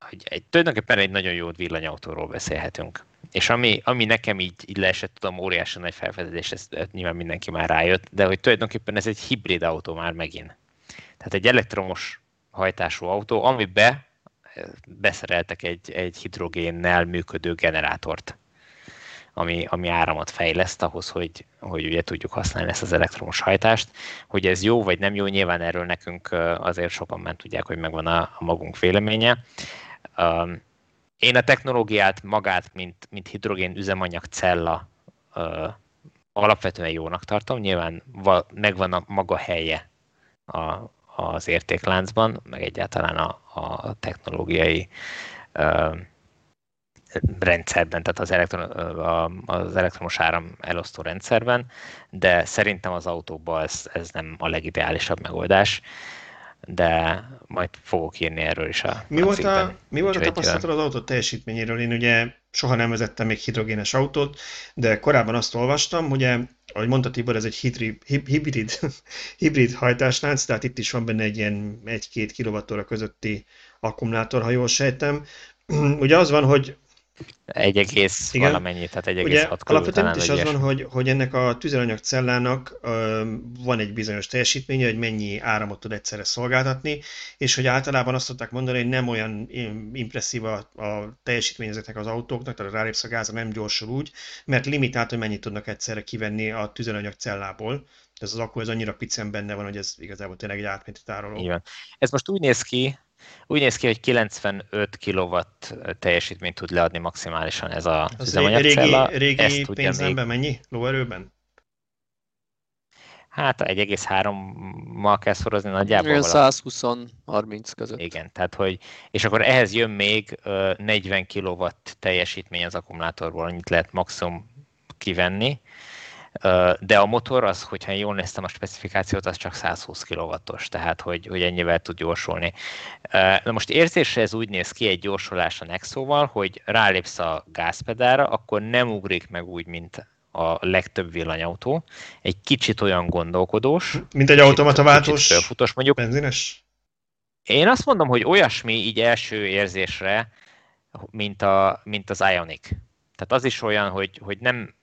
C: hogy egy, tulajdonképpen egy nagyon jó villanyautóról beszélhetünk és ami, ami nekem így, így leesett, tudom, óriási nagy felfedezés, ezt, ezt nyilván mindenki már rájött, de hogy tulajdonképpen ez egy hibrid autó már megint. Tehát egy elektromos hajtású autó, amibe eh, beszereltek egy, egy hidrogénnel működő generátort, ami, ami áramot fejleszt ahhoz, hogy, hogy ugye tudjuk használni ezt az elektromos hajtást. Hogy ez jó vagy nem jó, nyilván erről nekünk eh, azért sokan már tudják, hogy megvan a, a magunk véleménye. Um, én a technológiát magát, mint, mint hidrogén üzemanyag cella ö, alapvetően jónak tartom. Nyilván va, megvan a maga helye a, az értékláncban, meg egyáltalán a, a technológiai ö, rendszerben, tehát az, elektron, az elektromos áram elosztó rendszerben, de szerintem az autókban ez, ez nem a legideálisabb megoldás. De majd fogok írni erről is a
A: Mi volt a, mi volt a tapasztalatod az autó teljesítményéről? Én ugye soha nem vezettem még hidrogénes autót, de korábban azt olvastam, ugye, ahogy mondta Tibor, ez egy hibrid, *laughs* hibrid, hibrid hajtáslánc, tehát itt is van benne egy ilyen 1-2 kWh közötti akkumulátor, ha jól sejtem. *clears throat* Ugye az van, hogy
C: Egy egész
A: Igen.
C: valamennyi, tehát egy
A: Ugye
C: egész hat körül
A: alapvetően
C: talán,
A: is az van, hogy, hogy ennek a tüzelőanyag cellának ö, van egy bizonyos teljesítménye, hogy mennyi áramot tud egyszerre szolgáltatni, és hogy általában azt szokták mondani, hogy nem olyan im- impresszív a, a teljesítmény ezeknek az autóknak, tehát a rálépsz a gázra nem gyorsul úgy, mert limitált, hogy mennyit tudnak egyszerre kivenni a tüzelőanyag cellából. Ez az akku ez annyira picen benne van, hogy ez igazából tényleg egy átmeneti tároló.
C: Így van. Ez most úgy néz ki, úgy néz ki, hogy 95 kW teljesítményt tud leadni maximálisan ez a
A: Az
C: üzemanyagcella.
A: régi, régi
C: Ezt tudja
A: pénzemben mennyi? Lóerőben?
C: Hát 1,3-mal kell szorozni nagyjából.
B: Ilyen
C: valami.
B: 120-30 között.
C: Igen, tehát hogy, és akkor ehhez jön még ö, 40 kW teljesítmény az akkumulátorból, annyit lehet maximum kivenni, de a motor az, hogyha jól néztem a specifikációt, az csak 120 kW-os, tehát hogy, hogy ennyivel tud gyorsulni. Na most érzésre ez úgy néz ki egy gyorsulás a Nexóval, hogy rálépsz a gázpedára, akkor nem ugrik meg úgy, mint a legtöbb villanyautó. Egy kicsit olyan gondolkodós,
A: Mint egy
C: kicsit-
A: automata
C: kicsit
A: váltós
C: fölfutós, mondjuk
A: benzines?
C: én azt mondom, hogy olyasmi így első érzésre, mint, a, mint az Ionic. Tehát az is olyan, hogy, hogy nem,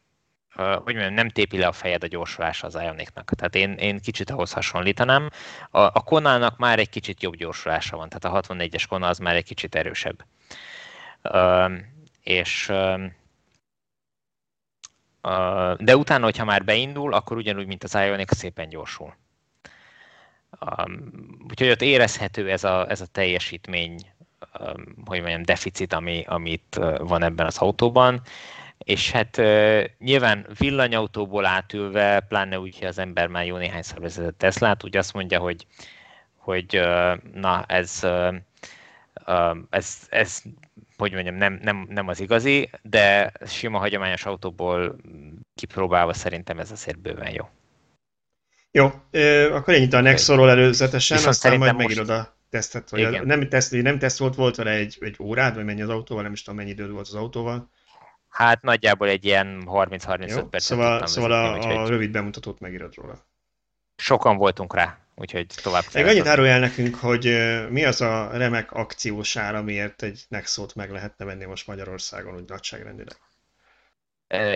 C: hogy mondjam, nem tépi le a fejed a gyorsulása az Ionicnak. Tehát én, én kicsit ahhoz hasonlítanám. A, a Konának már egy kicsit jobb gyorsulása van, tehát a 64-es Kona az már egy kicsit erősebb. Um, és um, uh, de utána, hogyha már beindul, akkor ugyanúgy, mint az Ionic, szépen gyorsul. Um, úgyhogy ott érezhető ez a, ez a teljesítmény, um, hogy mondjam, deficit, ami, amit uh, van ebben az autóban. És hát uh, nyilván villanyautóból átülve, pláne úgy, hogy az ember már jó néhányszor vezetett Teslát, úgy azt mondja, hogy, hogy uh, na, ez, uh, ez, ez hogy mondjam, nem, nem, nem az igazi, de sima hagyományos autóból kipróbálva szerintem ez azért bőven jó.
A: Jó, ö, akkor ennyit a Nexorról előzetesen,
C: Viszont
A: aztán majd megírod a tesztet, vagy a, nem teszt, nem teszt volt, volt vele egy, egy órád, vagy mennyi az autóval, nem is tudom mennyi időd volt az autóval.
C: Hát nagyjából egy ilyen 30-35
A: Jó?
C: percet
A: Szóval, szóval
C: vezetni,
A: a, a
C: úgyhogy
A: rövid bemutatót megírod róla.
C: sokan voltunk rá, úgyhogy tovább
A: Még
C: fejlesztem.
A: annyit árulj el nekünk, hogy mi az a remek akciós ár, amiért egy Nexót meg lehetne venni most Magyarországon, úgy nagyságrendileg.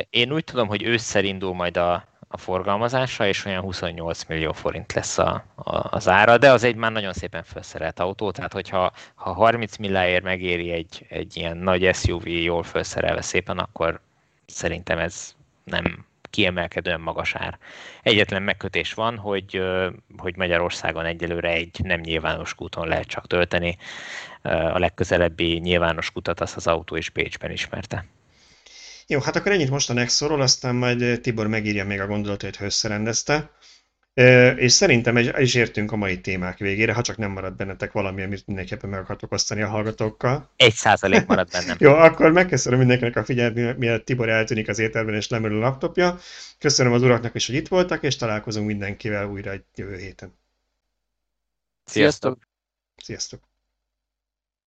C: Én úgy tudom, hogy ősszel indul majd a, a forgalmazása, és olyan 28 millió forint lesz a, a, az ára, de az egy már nagyon szépen felszerelt autó, tehát hogyha ha 30 milláért megéri egy, egy ilyen nagy SUV jól felszerelve szépen, akkor szerintem ez nem kiemelkedően magas ár. Egyetlen megkötés van, hogy, hogy Magyarországon egyelőre egy nem nyilvános kúton lehet csak tölteni. A legközelebbi nyilvános kutat azt az autó is Bécsben ismerte.
A: Jó, hát akkor ennyit most a Nexorról, aztán majd ö, Tibor megírja még a gondolatait, hogy összerendezte. Ö, És szerintem is értünk a mai témák végére, ha csak nem marad bennetek valami, amit mindenképpen meg akartok osztani a hallgatókkal.
C: Egy százalék marad bennem. *laughs*
A: Jó, akkor megköszönöm mindenkinek a figyelmet, mielőtt Tibor eltűnik az ételben és lemerül a laptopja. Köszönöm az uraknak is, hogy itt voltak, és találkozunk mindenkivel újra egy jövő héten.
C: Sziasztok!
A: Sziasztok!